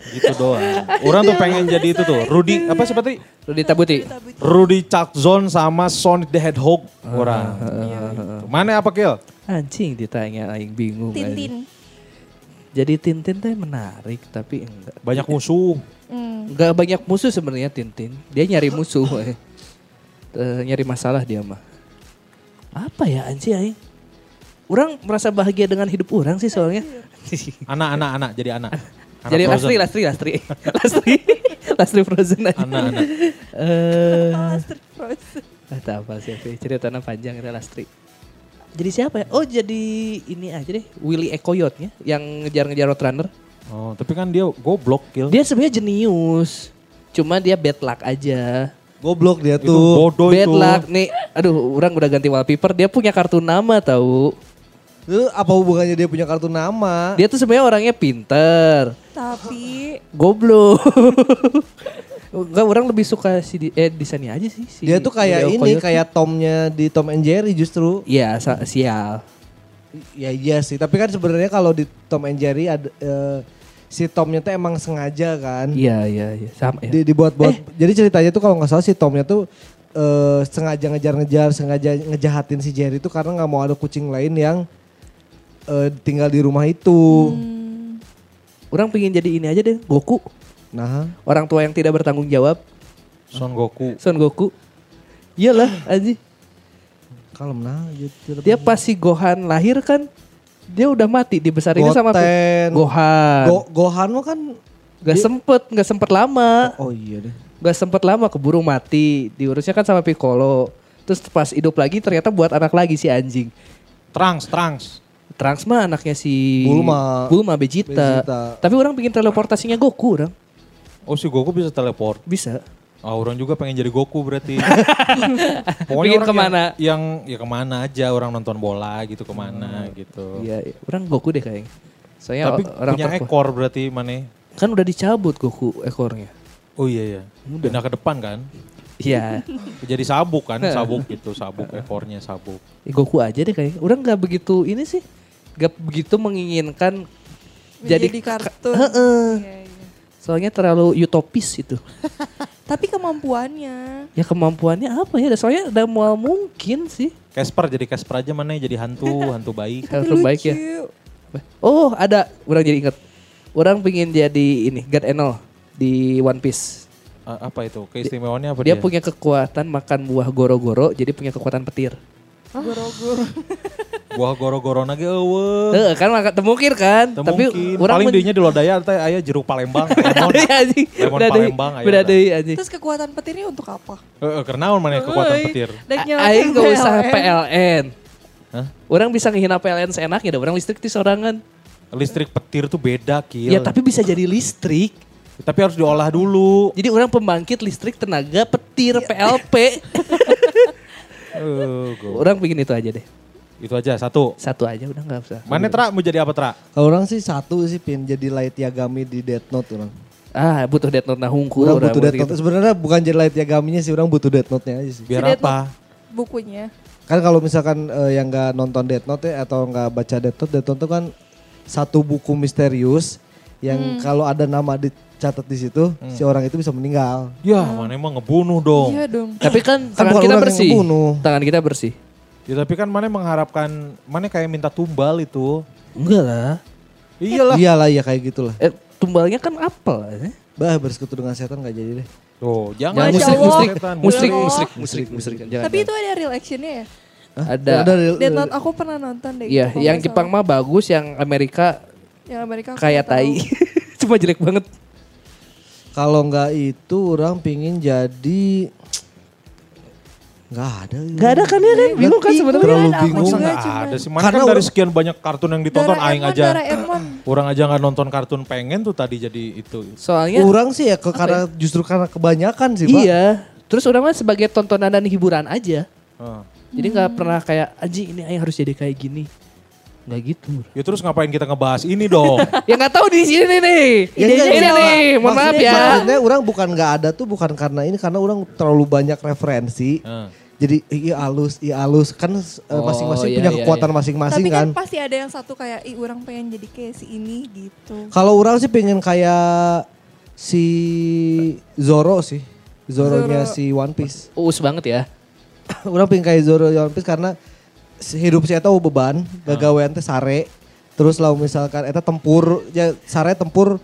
Gitu doang. Orang tuh pengen jadi itu tuh. Rudy apa seperti Rudy Tabuti. Rudy Chuckzone sama Sonic the Hedgehog orang. Mana apa Kil? Anjing ditanya aing bingung. Tintin. Jadi Tintin teh menarik tapi enggak. Banyak musuh. Hmm. Enggak banyak musuh sebenarnya Tintin. Dia nyari musuh. eh. Eh, nyari masalah dia mah. Apa ya anjing aing? Orang merasa bahagia dengan hidup orang sih soalnya. Anak anak anak jadi anak. Anak Jadi Frozen. Lastri, Lastri, Lastri. Lastri. Lastri Frozen aja. Anak anak. Eh, Astrid Frozen. Entah apa sih, ceritanya panjang itu Lastri. Jadi siapa ya? Oh jadi ini aja deh, Willy Ekoyot ya, yang ngejar-ngejar Roadrunner. Oh, tapi kan dia goblok Kil. Dia sebenarnya jenius, cuma dia bad luck aja. Goblok dia itu tuh. bodoh bad itu. luck nih, aduh orang udah ganti wallpaper, dia punya kartu nama tahu. Lu apa hubungannya dia punya kartu nama? Dia tuh sebenarnya orangnya pinter, Tapi goblok. Enggak, orang lebih suka si di- eh desainnya aja sih. Si Dia tuh kayak Willy ini, kayak Tomnya di Tom and Jerry justru. Iya, sial. Ya iya sih, tapi kan sebenarnya kalau di Tom and Jerry ada eh, si Tomnya tuh emang sengaja kan. Iya, iya, iya. Sama ya. Di, dibuat-buat. Jadi ceritanya tuh kalau nggak salah si Tomnya tuh eh, sengaja ngejar-ngejar, sengaja ngejahatin si Jerry tuh karena nggak mau ada kucing lain yang eh, tinggal di rumah itu. Orang pengen jadi ini aja deh, Goku. Nah, Orang tua yang tidak bertanggung jawab, Son Goku. Son Goku. Iyalah, Aji. kalem nah gitu. Dia pas si Gohan lahir kan, dia udah mati dibesarnya sama Goten. Gohan. Go, Gohan mah kan gak sempet, gak sempet lama. Oh iya deh. Gak sempet lama keburu mati. Diurusnya kan sama Piccolo. Terus pas hidup lagi ternyata buat anak lagi si anjing. Trunks, Trunks. Trunks mah anaknya si Bulma. Bulma Vegeta. Vegeta. Tapi orang bikin teleportasinya Goku orang. Oh si Goku bisa teleport. Bisa. Ah orang juga pengen jadi Goku berarti. Pokoknya Pengen orang ke mana? Yang, yang ya ke mana aja orang nonton bola gitu ke mana gitu. Iya, iya. orang Goku deh kayaknya. Soalnya Tapi orang punya ekor berarti mana? Kan udah dicabut Goku ekornya. Oh iya iya. Pindah ke depan kan. Iya. Jadi sabuk kan, sabuk gitu, sabuk ekornya sabuk. Ya, Goku aja deh kayaknya. Orang nggak begitu ini sih. Gak begitu menginginkan jadi kartun. Heeh. Iya, iya. Soalnya terlalu utopis itu. Tapi kemampuannya. Ya kemampuannya apa ya? Soalnya udah mau mungkin sih. Casper jadi Casper aja mana jadi hantu, hantu baik. Hal terbaik ya. Oh ada. Orang jadi inget. Orang pingin jadi ini. God Enel di One Piece. A- apa itu? Keistimewaannya apa Dia, dia? punya kekuatan makan buah goro-goro. Jadi punya kekuatan petir. Goro-goro. Buah goro-goro lagi eueuh. Eh kan makan temukir kan. Teu Tapi orang paling dinya di lodaya teh aya jeruk Palembang, lemon. Ada anjing. Lemon. Palembang, ayo Beda deui anjing. Terus kekuatan petirnya untuk apa? Heeh, kenaon mana kekuatan petir? Aing gak usah PLN. PLN. Hah? Orang bisa ngehina PLN seenaknya, ada orang listrik di sorangan. Listrik petir tuh beda, Kil. Ya tapi bisa jadi listrik. Tapi harus diolah dulu. Jadi orang pembangkit listrik tenaga petir PLP. Go. orang bikin itu aja deh. Itu aja satu. Satu aja udah nggak usah. Mana Tra mau jadi apa Tra? Kalau orang sih satu sih pin jadi Light Yagami di Death Note orang. Ah butuh Death Note nah hungkul. Orang orang butuh Death gitu. Note. Sebenarnya bukan jadi Light Yagaminya sih, orang butuh Death Note-nya aja sih. Biar Si apa? Bukunya. Kan kalau misalkan eh, yang nggak nonton Death Note ya, atau nggak baca Death Note, Death Note itu kan satu buku misterius yang kalau ada nama dicatat di situ, si orang itu bisa meninggal. Ya, mana emang ngebunuh dong. Iya dong. Tapi kan tangan bukan kita bersih. ngebunuh. Tangan kita bersih. Ya tapi kan mana mengharapkan, mana kayak minta tumbal itu. Enggak lah. Iyalah. Iyalah ya kayak gitulah. Eh, tumbalnya kan apel. Eh? Bah bersekutu dengan setan nggak jadi deh. Tuh, Jangan jangan musrik, musrik, musrik, musrik, musrik, musrik. Jangan, Tapi itu ada real actionnya ya? ada. Ada real- Death Note aku pernah nonton deh. Iya, yang Jepang mah bagus, yang Amerika Yang Amerika kayak tai. Cuma jelek banget. Kalau nggak itu orang pingin jadi nggak ada. Gak ada kan ya kan? Bingung kan sebenarnya. terlalu bingung. Masa ada sih? Mana Karena kan dari sekian banyak kartun yang ditonton aing aja. Orang aja nggak nonton kartun pengen tuh tadi jadi itu. Soalnya Orang sih ya ke karena justru karena kebanyakan sih, Pak. iya. Terus orang mah sebagai tontonan dan hiburan aja. Heeh. Jadi nggak pernah kayak anjing ini aing harus jadi kayak gini. Nggak gitu. Ya terus ngapain kita ngebahas ini dong? ya nggak tahu di sini nih. Ya, Idenya ini nih. Mohon maaf Maksudnya- ya. Maksudnya orang bukan nggak ada tuh bukan karena ini karena orang terlalu banyak referensi. Heeh. Jadi iya alus, iya alus kan eh, Oh, masing-masing iya, punya iya, kekuatan iya. masing-masing Tapi kan, kan. pasti ada yang satu kayak, ih orang pengen jadi kayak si ini gitu. Kalau orang sih pengen kayak Si Zoro sih. Zoronya Zoro. si One Piece. Uus banget ya. Orang pengen kayak Zoro One Piece karena hidup saya tahu beban, gagawean teh sare. Terus lah misalkan eta tempur, ya sare tempur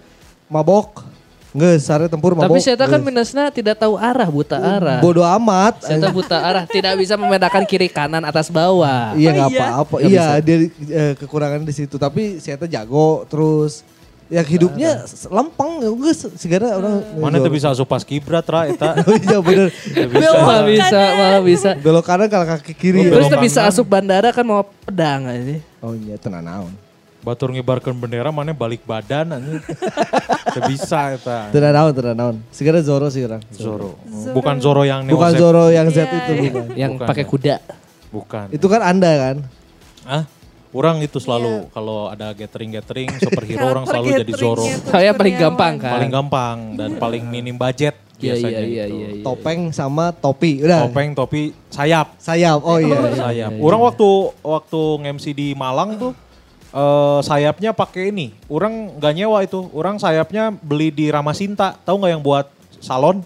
mabok. Nggak, sare tempur mabok. Tapi saya kan minusnya tidak tahu arah, buta arah. Bodoh amat. Saya buta arah, tidak bisa membedakan kiri kanan atas bawah. Iya Oh, nggak iya? apa-apa. Iya dia eh, kekurangan di situ. Tapi saya jago terus. Ya hidupnya lempeng ya geus segala orang. Mana tuh bisa asup pas kibrat ra eta. Oh iya bener. Malah bisa, malah bisa. Belok kanan kalau kaki kiri. ya. Terus tuh bisa asup bandara kan mau pedang aja. Oh iya tenan naon. Batur ngibarkeun bendera mana balik badan anjing. Teu bisa eta. Tenan naon, tenan naon. Segala Zoro sih orang. Zoro. Bukan Zoro yang Neo Bukan Zep. Zoro yang Z Iya, itu iya. bukan. Yang Bukan, pakai kuda. Bukan. Itu kan Anda kan? Ah, orang itu Iya. selalu kalau ada gathering-gathering superhero orang Karakter selalu jadi Zoro. Saya paling gampang kan. Paling gampang dan paling minim budget Iya, biasanya iya, iya, gitu. iya, iya. Topeng sama topi. Udah. Topeng, topi, sayap. Sayap. Oh iya. iya. sayap. Orang waktu waktu nge-MC di Malang tuh eh, sayapnya pakai ini. Orang nggak nyewa itu. Orang sayapnya beli di Ramasinta. Tahu nggak yang buat salon?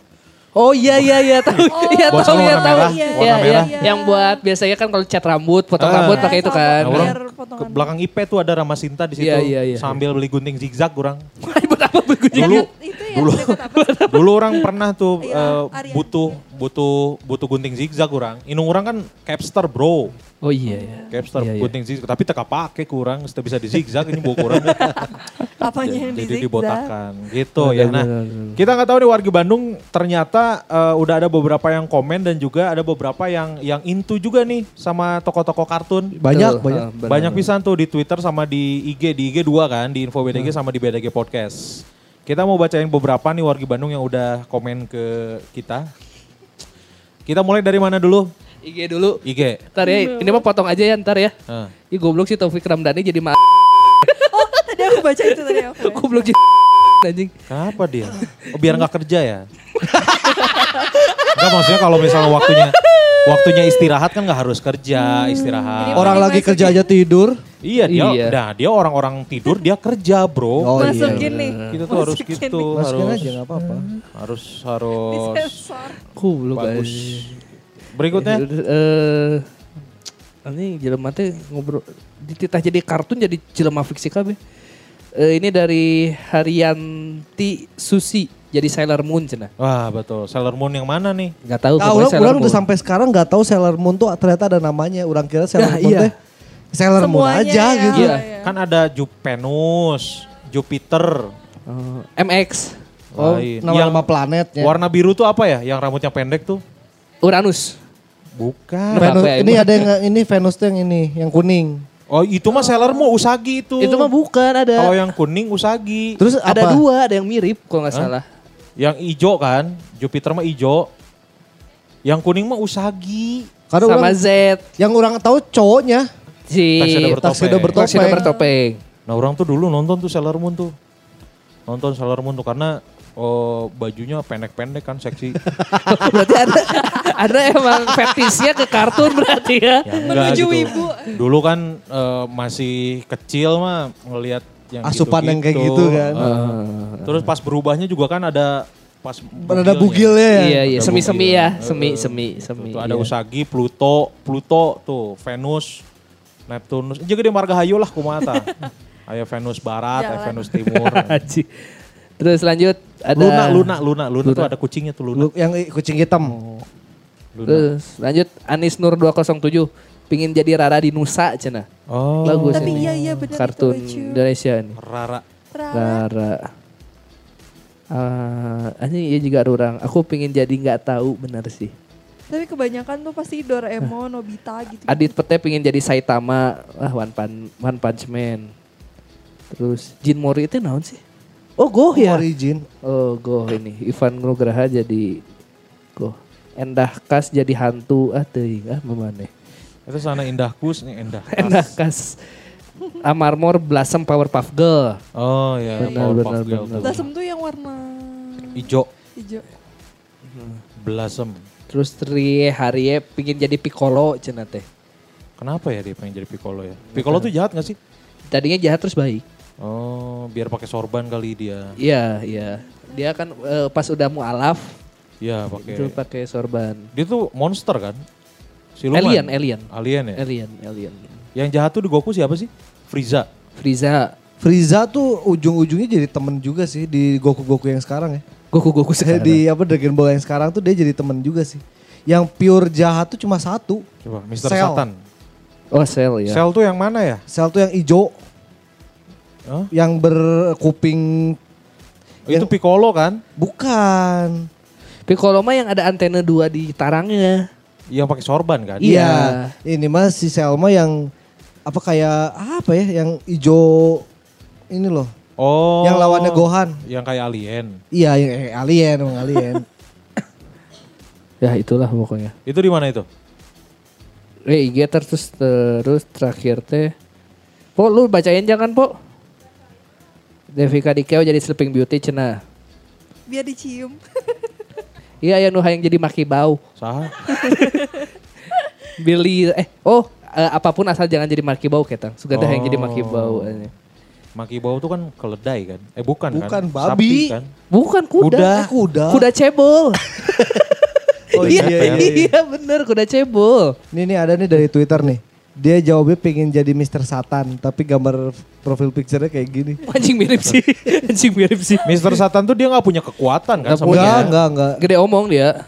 Oh iya iya iya tahu. Iya Buat tahu ya warna tahu. Iya iya iya. Yang buat biasanya kan kalau cat rambut, potong Ah. rambut Iya, pakai itu kan. Nah, orang Biar ke potongan. belakang IP tuh ada Ramasinta di situ. Iya, iya, iya. Sambil beli gunting zigzag orang. Buat apa beli Dulu Itu ya dulu dulu orang pernah tuh Arya. butuh butuh butuh gunting zigzag orang. Inung orang kan capster bro. Oh iya iya. Capster Iya, iya. gunting zigzag tapi teka pakai kurang, sudah bisa di zigzag ini bawa kurang. Apanya yang di jadi dibotakan gitu ya. Nah, kita nggak tahu nih warga Bandung ternyata eh, udah ada beberapa yang komen dan juga ada beberapa yang yang into juga nih sama toko-toko kartun. Banyak, Betul. banyak. Benar, Banyak pisan tuh di Twitter sama di IG, di IG dua kan, di Info BDG sama di BDG Podcast. Kita mau bacain beberapa nih warga Bandung yang udah komen ke kita. Kita mulai dari mana dulu? IG dulu. IG. Ntar ya, ini mah potong aja ya ntar ya. Nah, Ih goblok sih Taufik Ramdhani jadi ma aku baca itu tadi aku. ya. goblok sih anjing. kenapa dia? Oh, biar nggak kerja ya? Enggak maksudnya kalau misalnya waktunya waktunya istirahat kan nggak harus kerja, istirahat. Ini Orang lagi kerja aja tidur. Iya dia, Iya. nah dia orang-orang tidur dia kerja bro. Oh, iya, Masukin nih. Kita tuh harus gitu, nih. Masukin harus aja nggak apa-apa. harus harus Disensor. Goblok bagus. Berikutnya, Eh ini jelema teh ngobrol dititah jadi kartun jadi jelema fiksi kabeh. Eh, ini dari Haryanti Susi jadi Sailor Moon cenah. wah betul. Sailor Moon yang mana nih? Enggak tahu Nah, orang, orang udah Moon. sampai sekarang nggak tahu Sailor Moon tuh ternyata ada namanya. Orang kira Sailor Nah, Moon iya. teh Sailor Moon Semuanya aja ya. gitu. Iya. Kan ada Jupenus, Jupiter. Oh, MX Oh, lain. nama-nama Yang planetnya. Warna biru tuh apa ya? Yang rambutnya pendek tuh? Uranus. Bukan. Venus, ya, ini ada yang ini Venus tuh yang ini, yang kuning. Oh itu mah Sailor Moon Usagi itu. Itu mah bukan ada. Kalau yang kuning Usagi. Terus ada apa? dua, ada yang mirip kalau nggak salah. Yang ijo kan, Jupiter mah ijo. Yang kuning mah Usagi. Karena Sama orang, Z. yang orang tahu cowoknya Si Tuxedo bertopeng. Tuxedo bertopeng. Tuxedo bertopeng. Nah orang tuh dulu nonton tuh Sailor Moon tuh. Nonton Sailor Moon tuh karena oh, bajunya pendek-pendek kan seksi. berarti ada ada emang fetisnya ke kartun berarti ya. Ya, enggak Menuju gitu. ibu. Dulu kan eh, masih kecil mah ngelihat yang Asupan yang kayak gitu-gitu. gitu kan. Eh, terus pas berubahnya juga kan ada pas ada bugilnya ya. Iya iya, semi-semi bugil. ya, Eh, semi semi semi. Tuh, ada iya. Usagi, Pluto, Pluto tuh, Venus, Neptunus. Jadi di Margahayu lah kumata. Aya Venus Barat, Jalan. Venus Timur. Haji. Terus lanjut ada Luna, Luna, Luna, Luna, tuh Luna. ada kucingnya tuh Luna. Lu- yang kucing hitam. Luna. Terus lanjut Anis Nur 207 pingin jadi Rara di Nusa cenah. Oh, Bagus Tapi ini. iya iya benar Kartun itu. Indonesia nih. Rara. Rara. Rara. Ah, ini iya juga orang. Aku pingin jadi nggak tahu benar sih. Tapi kebanyakan tuh pasti Doraemon, Nobita gitu. Adit Pete pingin jadi Saitama, ah One Punch, One Punch Man. Terus Jin Mori itu naon sih? Oh Goh ya? Origin. Oh Goh ini. Ivan Nugraha jadi Goh. Endah Kas jadi hantu. Ah teuing ah memane. Itu sana Indah Kus nih Endah. Kas. Endah Kas. Amarmor Blossom Powerpuff Girl. Oh ya, Benar, Powerpuff benar, Girl benar. tuh. Blossom tuh yang warna Ijo, hijau. Blossom. Terus Tri Harie pingin jadi Piccolo cenah teh. Kenapa ya dia pengen jadi Piccolo ya? Piccolo tuh jahat gak sih? Tadinya jahat terus baik. Oh, biar pakai sorban kali dia. Iya, iya. Dia kan eh, pas udah mualaf Iya, pakai. itu pakai sorban. Dia tuh monster kan? Siluman. Alien, alien. Alien ya? Alien, alien. Yang jahat tuh di Goku siapa sih? Frieza. Frieza. Frieza tuh ujung-ujungnya jadi temen juga sih di Goku-Goku yang sekarang ya. Goku Goku sekarang. Di apa Dragon Ball yang sekarang tuh dia jadi temen juga sih. Yang pure jahat tuh cuma satu. Coba, Mr. Cell. Satan. Oh, Cell ya. Cell tuh yang mana ya? Cell tuh yang hijau, Hah? yang berkuping Oh, Itu Piccolo kan? bukan. Piccolo mah yang ada antena dua di tarangnya. Yang pakai sorban kan? Iya. Iya. Ini mah si Selma yang apa kayak apa ya? Yang hijau ini loh. Oh. Yang lawannya Gohan. Yang kayak alien. Iya, yang alien, emang alien. Ya itulah pokoknya. Itu di mana itu? Eh, IG terus terus terakhir teh. Po, lu bacain jangan, Po. Devika Dikeo jadi Sleeping Beauty cenah. Biar dicium. Iya, yang nu hayang jadi maki bau. Saha? Billy eh oh eh, apa pun asal jangan jadi maki bau ketang. Suka dah yang jadi maki Oh. bau. eh. Maki bau tuh kan keledai kan? Eh bukan, kan? Bukan, Sapi babi. kan? Bukan kuda. Kuda. Eh, kuda. Kuda cebol. Oh iya, iya, iya, iya. iya bener kuda cebol. Ini nih ada nih dari Twitter nih. Dia jawabnya pengen jadi Mr. Satan, tapi gambar profil picture-nya kayak gini. Anjing mirip sih. Anjing mirip sih. Mister Satan tuh dia nggak punya kekuatan kan? Sama punya. Enggak, enggak, enggak. Gede omong dia.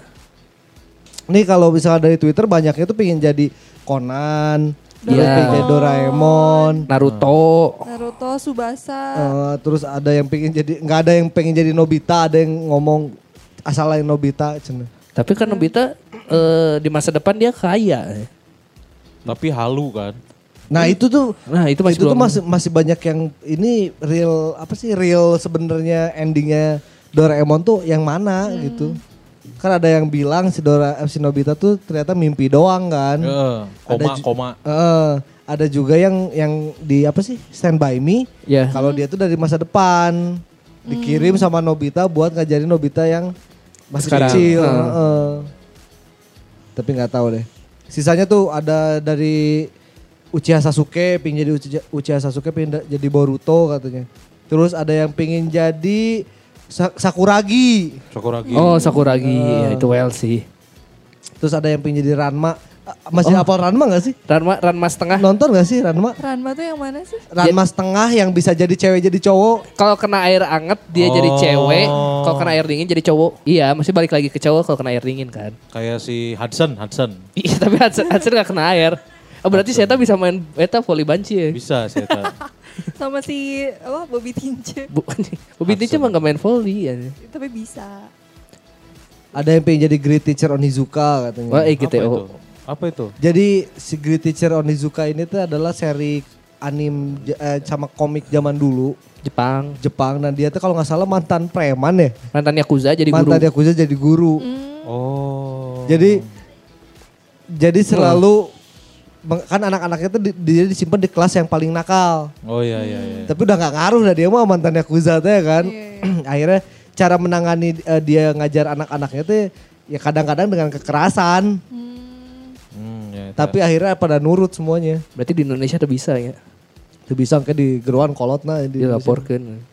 Nih kalau misalnya dari Twitter banyaknya tuh pengen jadi Conan, terus Iya. pengen jadi Doraemon, Naruto. Naruto, Subasa. eh, terus ada yang pengen jadi nggak ada yang pengen jadi Nobita, ada yang ngomong asal lain Nobita cina. Tapi kan Nobita eh, di masa depan dia kaya. Tapi halu kan? Nah itu tuh Nah itu masih itu tuh belum. masih masih banyak yang ini real apa sih real sebenarnya endingnya Doraemon tuh yang mana gitu. Kan ada yang bilang si Dora eh, si Nobita tuh ternyata mimpi doang kan. Heeh, koma, Ada koma. Eh, ada juga yang yang di apa sih Stand by Me. Ya. Kalau dia tuh dari masa depan dikirim sama Nobita buat ngajarin Nobita yang masih Sekarang. kecil. Heeh. Heeh. Tapi nggak tahu deh. Sisanya tuh ada dari Uchiha Sasuke, pingin jadi Uchiha, Uchiha Sasuke pingin jadi Boruto katanya. Terus ada yang pingin jadi Sa- Sakuragi. Sakuragi. Oh Sakuragi ya, itu well sih. Terus ada yang pingin jadi Ranma. Masih Oh. hafal Ranma gak sih? Ranma Ranma setengah. Nonton gak sih Ranma? Ranma tuh yang mana sih? Ranma setengah yang bisa jadi cewek jadi cowok. Kalau kena air anget dia jadi Oh. cewek. Kalau kena air dingin jadi cowok. Iya masih balik lagi ke cowok kalau kena air dingin kan. Kayak si Hudson, Hudson. Iya tapi Hudson, Hudson gak kena air. Oh, berarti saya bisa main beta volley banci ya. Bisa saya tahu. Sama si apa Bobby Tince. Bobby Tince mah gak main volley ya. Tapi bisa. Ada yang pengen jadi great teacher Onizuka katanya. Wah, eh, Apa itu? GTO. Apa itu? Jadi si great teacher Onizuka ini tuh adalah seri anim eh, sama komik zaman dulu Jepang. Jepang dan dia tuh kalau nggak salah mantan preman ya. Mantan Yakuza jadi guru. mantan Yakuza jadi guru. Oh. Jadi jadi selalu kan anak-anaknya tuh di- dia disimpan di kelas yang paling nakal. Oh iya iya iya. Tapi udah nggak ngaruh dah dia mah mantan Yakuza tuh ya kan. Akhirnya cara menangani eh, dia ngajar anak-anaknya tuh ya kadang-kadang dengan kekerasan. Hmm, ya, Tapi akhirnya pada nurut semuanya. Berarti di Indonesia tuh bisa ya. Itu bisa kayak di geruan kolot nah di Dilaporkan.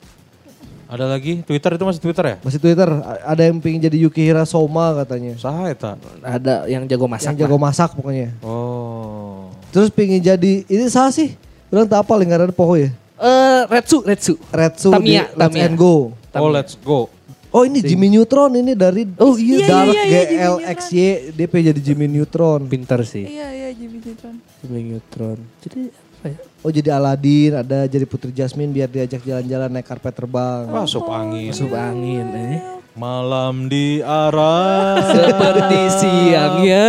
Ada lagi Twitter itu masih Twitter ya? Masih Twitter ada yang pengen jadi Yukihira Soma katanya. Saha eta? Ada yang jago masak. yang jago masak pokoknya. Oh. Terus pengen jadi ini salah sih. Orang tak apa lingkaran poho ya. Eh, Retsu, Retsu. Retsu Tamiya, di Let's Tamiya. and Go. Oh let's go. Oh ini Jimmy Neutron ini dari Oh, iya, Dark iya, iya, GLXY pengen jadi Jimmy Neutron. Pinter sih. Iya iya Jimmy Neutron. Jimmy Neutron. Jadi apa ya? Oh jadi Aladdin, ada jadi Putri Jasmine biar diajak jalan-jalan naik karpet terbang. Masuk angin. Masuk angin eh. Malam di arah Seperti siangnya.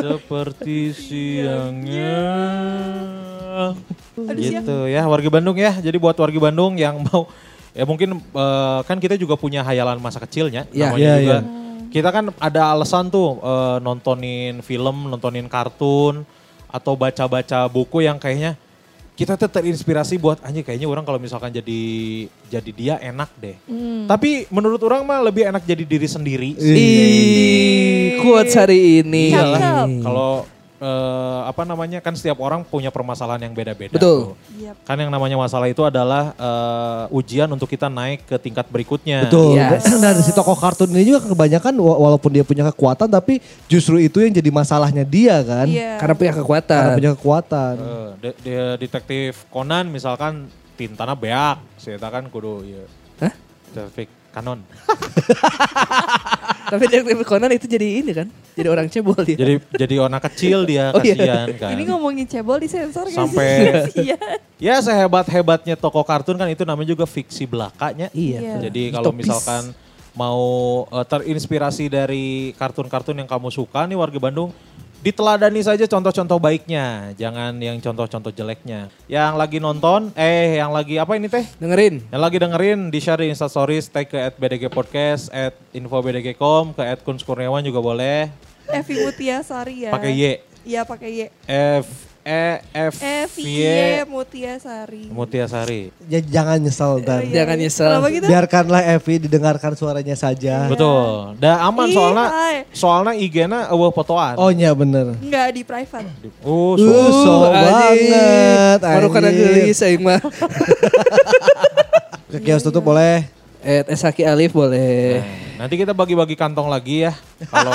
seperti siangnya. gitu ya warga Bandung ya. Jadi buat warga Bandung yang mau ya mungkin eh, kan kita juga punya hayalan masa kecilnya. Iya, namanya iya, juga. iya. Kita kan ada alasan tuh eh, nontonin film, nontonin kartun atau baca-baca buku yang kayaknya kita tuh terinspirasi buat anjing kayaknya orang kalau misalkan jadi jadi dia enak deh. Tapi menurut orang mah lebih enak jadi diri sendiri. Ih, kuat hari ini. Kalau eh, apa namanya kan setiap orang punya permasalahan yang beda-beda. Betul. tuh. Yap. Kan yang namanya masalah itu adalah eh, ujian untuk kita naik ke tingkat berikutnya. Betul. Yes. Dan si tokoh kartun ini juga kebanyakan wa- walaupun dia punya kekuatan tapi justru itu yang jadi masalahnya dia kan. Iya. Karena punya kekuatan. Karena punya kekuatan. Eh, de- de- detektif Conan misalkan tintana beak, saya kan kudu ya. Hah? Detektif kanon. Tapi detektif Conan itu jadi ini kan, jadi orang cebol dia. Jadi jadi anak kecil dia Oh, iya. kasihan kan. Ini ngomongin cebol di sensor Sampai- sih? Iya. Ya sehebat-hebatnya toko kartun kan itu namanya juga fiksi belakanya. Iya. Iya. Jadi kalau misalkan mau eh, terinspirasi dari kartun-kartun yang kamu suka nih warga Bandung, diteladani saja contoh-contoh baiknya, jangan yang contoh-contoh jeleknya. Yang lagi nonton, eh yang lagi apa ini teh? Dengerin. Yang lagi dengerin di share di Instastories, tag ke at BDG Podcast, at infobdg.com, ke at Kurniawan juga boleh. Evi Mutiasari ya. Pakai Y. Iya pakai Y. F E F Evi Y Mutiasari. Mutiasari. Ya, jangan nyesel dan Iya. Jangan nyesel. Gitu? biarkanlah Evi didengarkan suaranya saja. Betul. Dan aman Ih, soalnya hai. soalnya IG-na eueuh fotoan. Oh iya bener. Enggak di private. Oh, Uh, so- so anjing. banget. Baru anjing. gelis aing mah. Ke kios tutup boleh. Eh, Esaki Alif boleh. Nah, nanti kita bagi-bagi kantong lagi ya. Kalau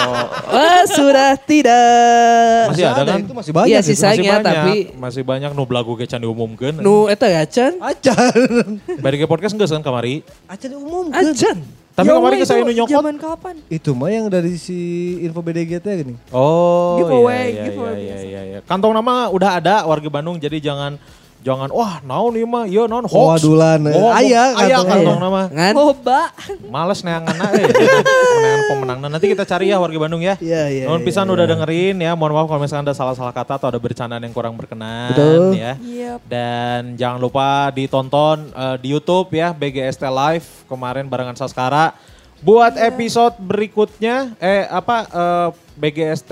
Wah, sudah tidak. masih ada kan? Itu masih banyak. Iya, itu. sisa- Sisanya, masih banyak, tapi- masih banyak nu belagu ge can diumumkeun. Nu eta ya, Chan? Acan. BDG podcast geus kan kamari. Acan umum Acan. Tapi Ya kemarin ke saya itu nu nyokot. Zaman kapan? Itu mah yang dari si info BDG teh gini. Oh, Giveaway, iya, iya, giveaway iya, biasa. iya, iya. Kantong nama udah ada warga Bandung jadi jangan jangan wah naon ieu mah ieu naon Oh, hoax. adulan. Oh, Aya aya kantong nama. Ngan? Boba. Males neangan eh pemenangan pemenangnya. Nanti kita cari ya warga Bandung ya. Iya, iya. Nuhun iya. pisan udah dengerin ya. Mohon maaf kalau misalkan ada salah-salah kata atau ada bercandaan yang kurang berkenan Betul. ya. Iya. Dan jangan lupa ditonton eh, di YouTube ya BGST Live kemarin barengan Saskara. Buat episode berikutnya eh apa eh, BGST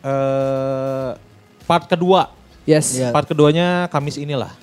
eh, part kedua. Yes. Iya. Part keduanya Kamis inilah.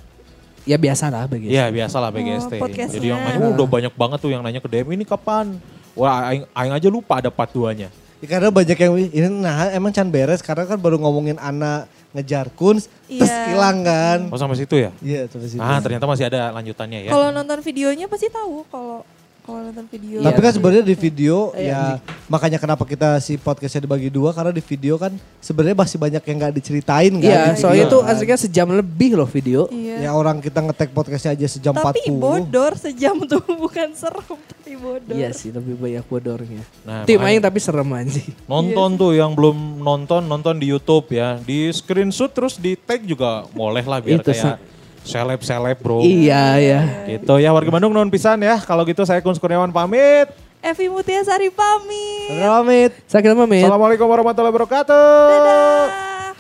Ya biasa lah begitu. Iya biasalah BGST. Oh. Jadi yang nanya "Oh, udah banyak banget tuh yang nanya ke DM ini kapan. Wah aing, aing aja lupa ada part 2-nya. Ya, karena banyak yang ini nah emang can beres karena kan baru ngomongin anak ngejar kuns terus Iya. hilang kan. Oh sampai situ ya? Iya terus itu. Ah ternyata masih ada lanjutannya ya. Kalau nonton videonya pasti tahu kalau kalau nonton video. Tapi kan Iya. sebenarnya di video Iya, ya makanya kenapa kita si podcastnya dibagi dua karena di video kan sebenarnya masih banyak yang nggak diceritain kan. Iya, soalnya kan. aslinya sejam lebih loh video. Iya. Ya orang kita ngetek podcastnya aja sejam tapi 40. bodor sejam tuh bukan serem tapi bodor. Iya sih, lebih banyak bodornya. Nah, Tim aing tapi serem anjing. nonton tuh yang belum nonton nonton di YouTube ya. Di screenshot terus di tag juga boleh lah biar Itu, kayak seleb-seleb bro. Iya, ya. Gitu ya warga Bandung non pisan ya. Kalau gitu saya Kun Kurniawan pamit. Evi Mutiasari pamit. Ramit. Sakit mamit. Assalamualaikum warahmatullahi wabarakatuh. Dadah.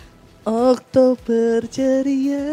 Oktober ceria.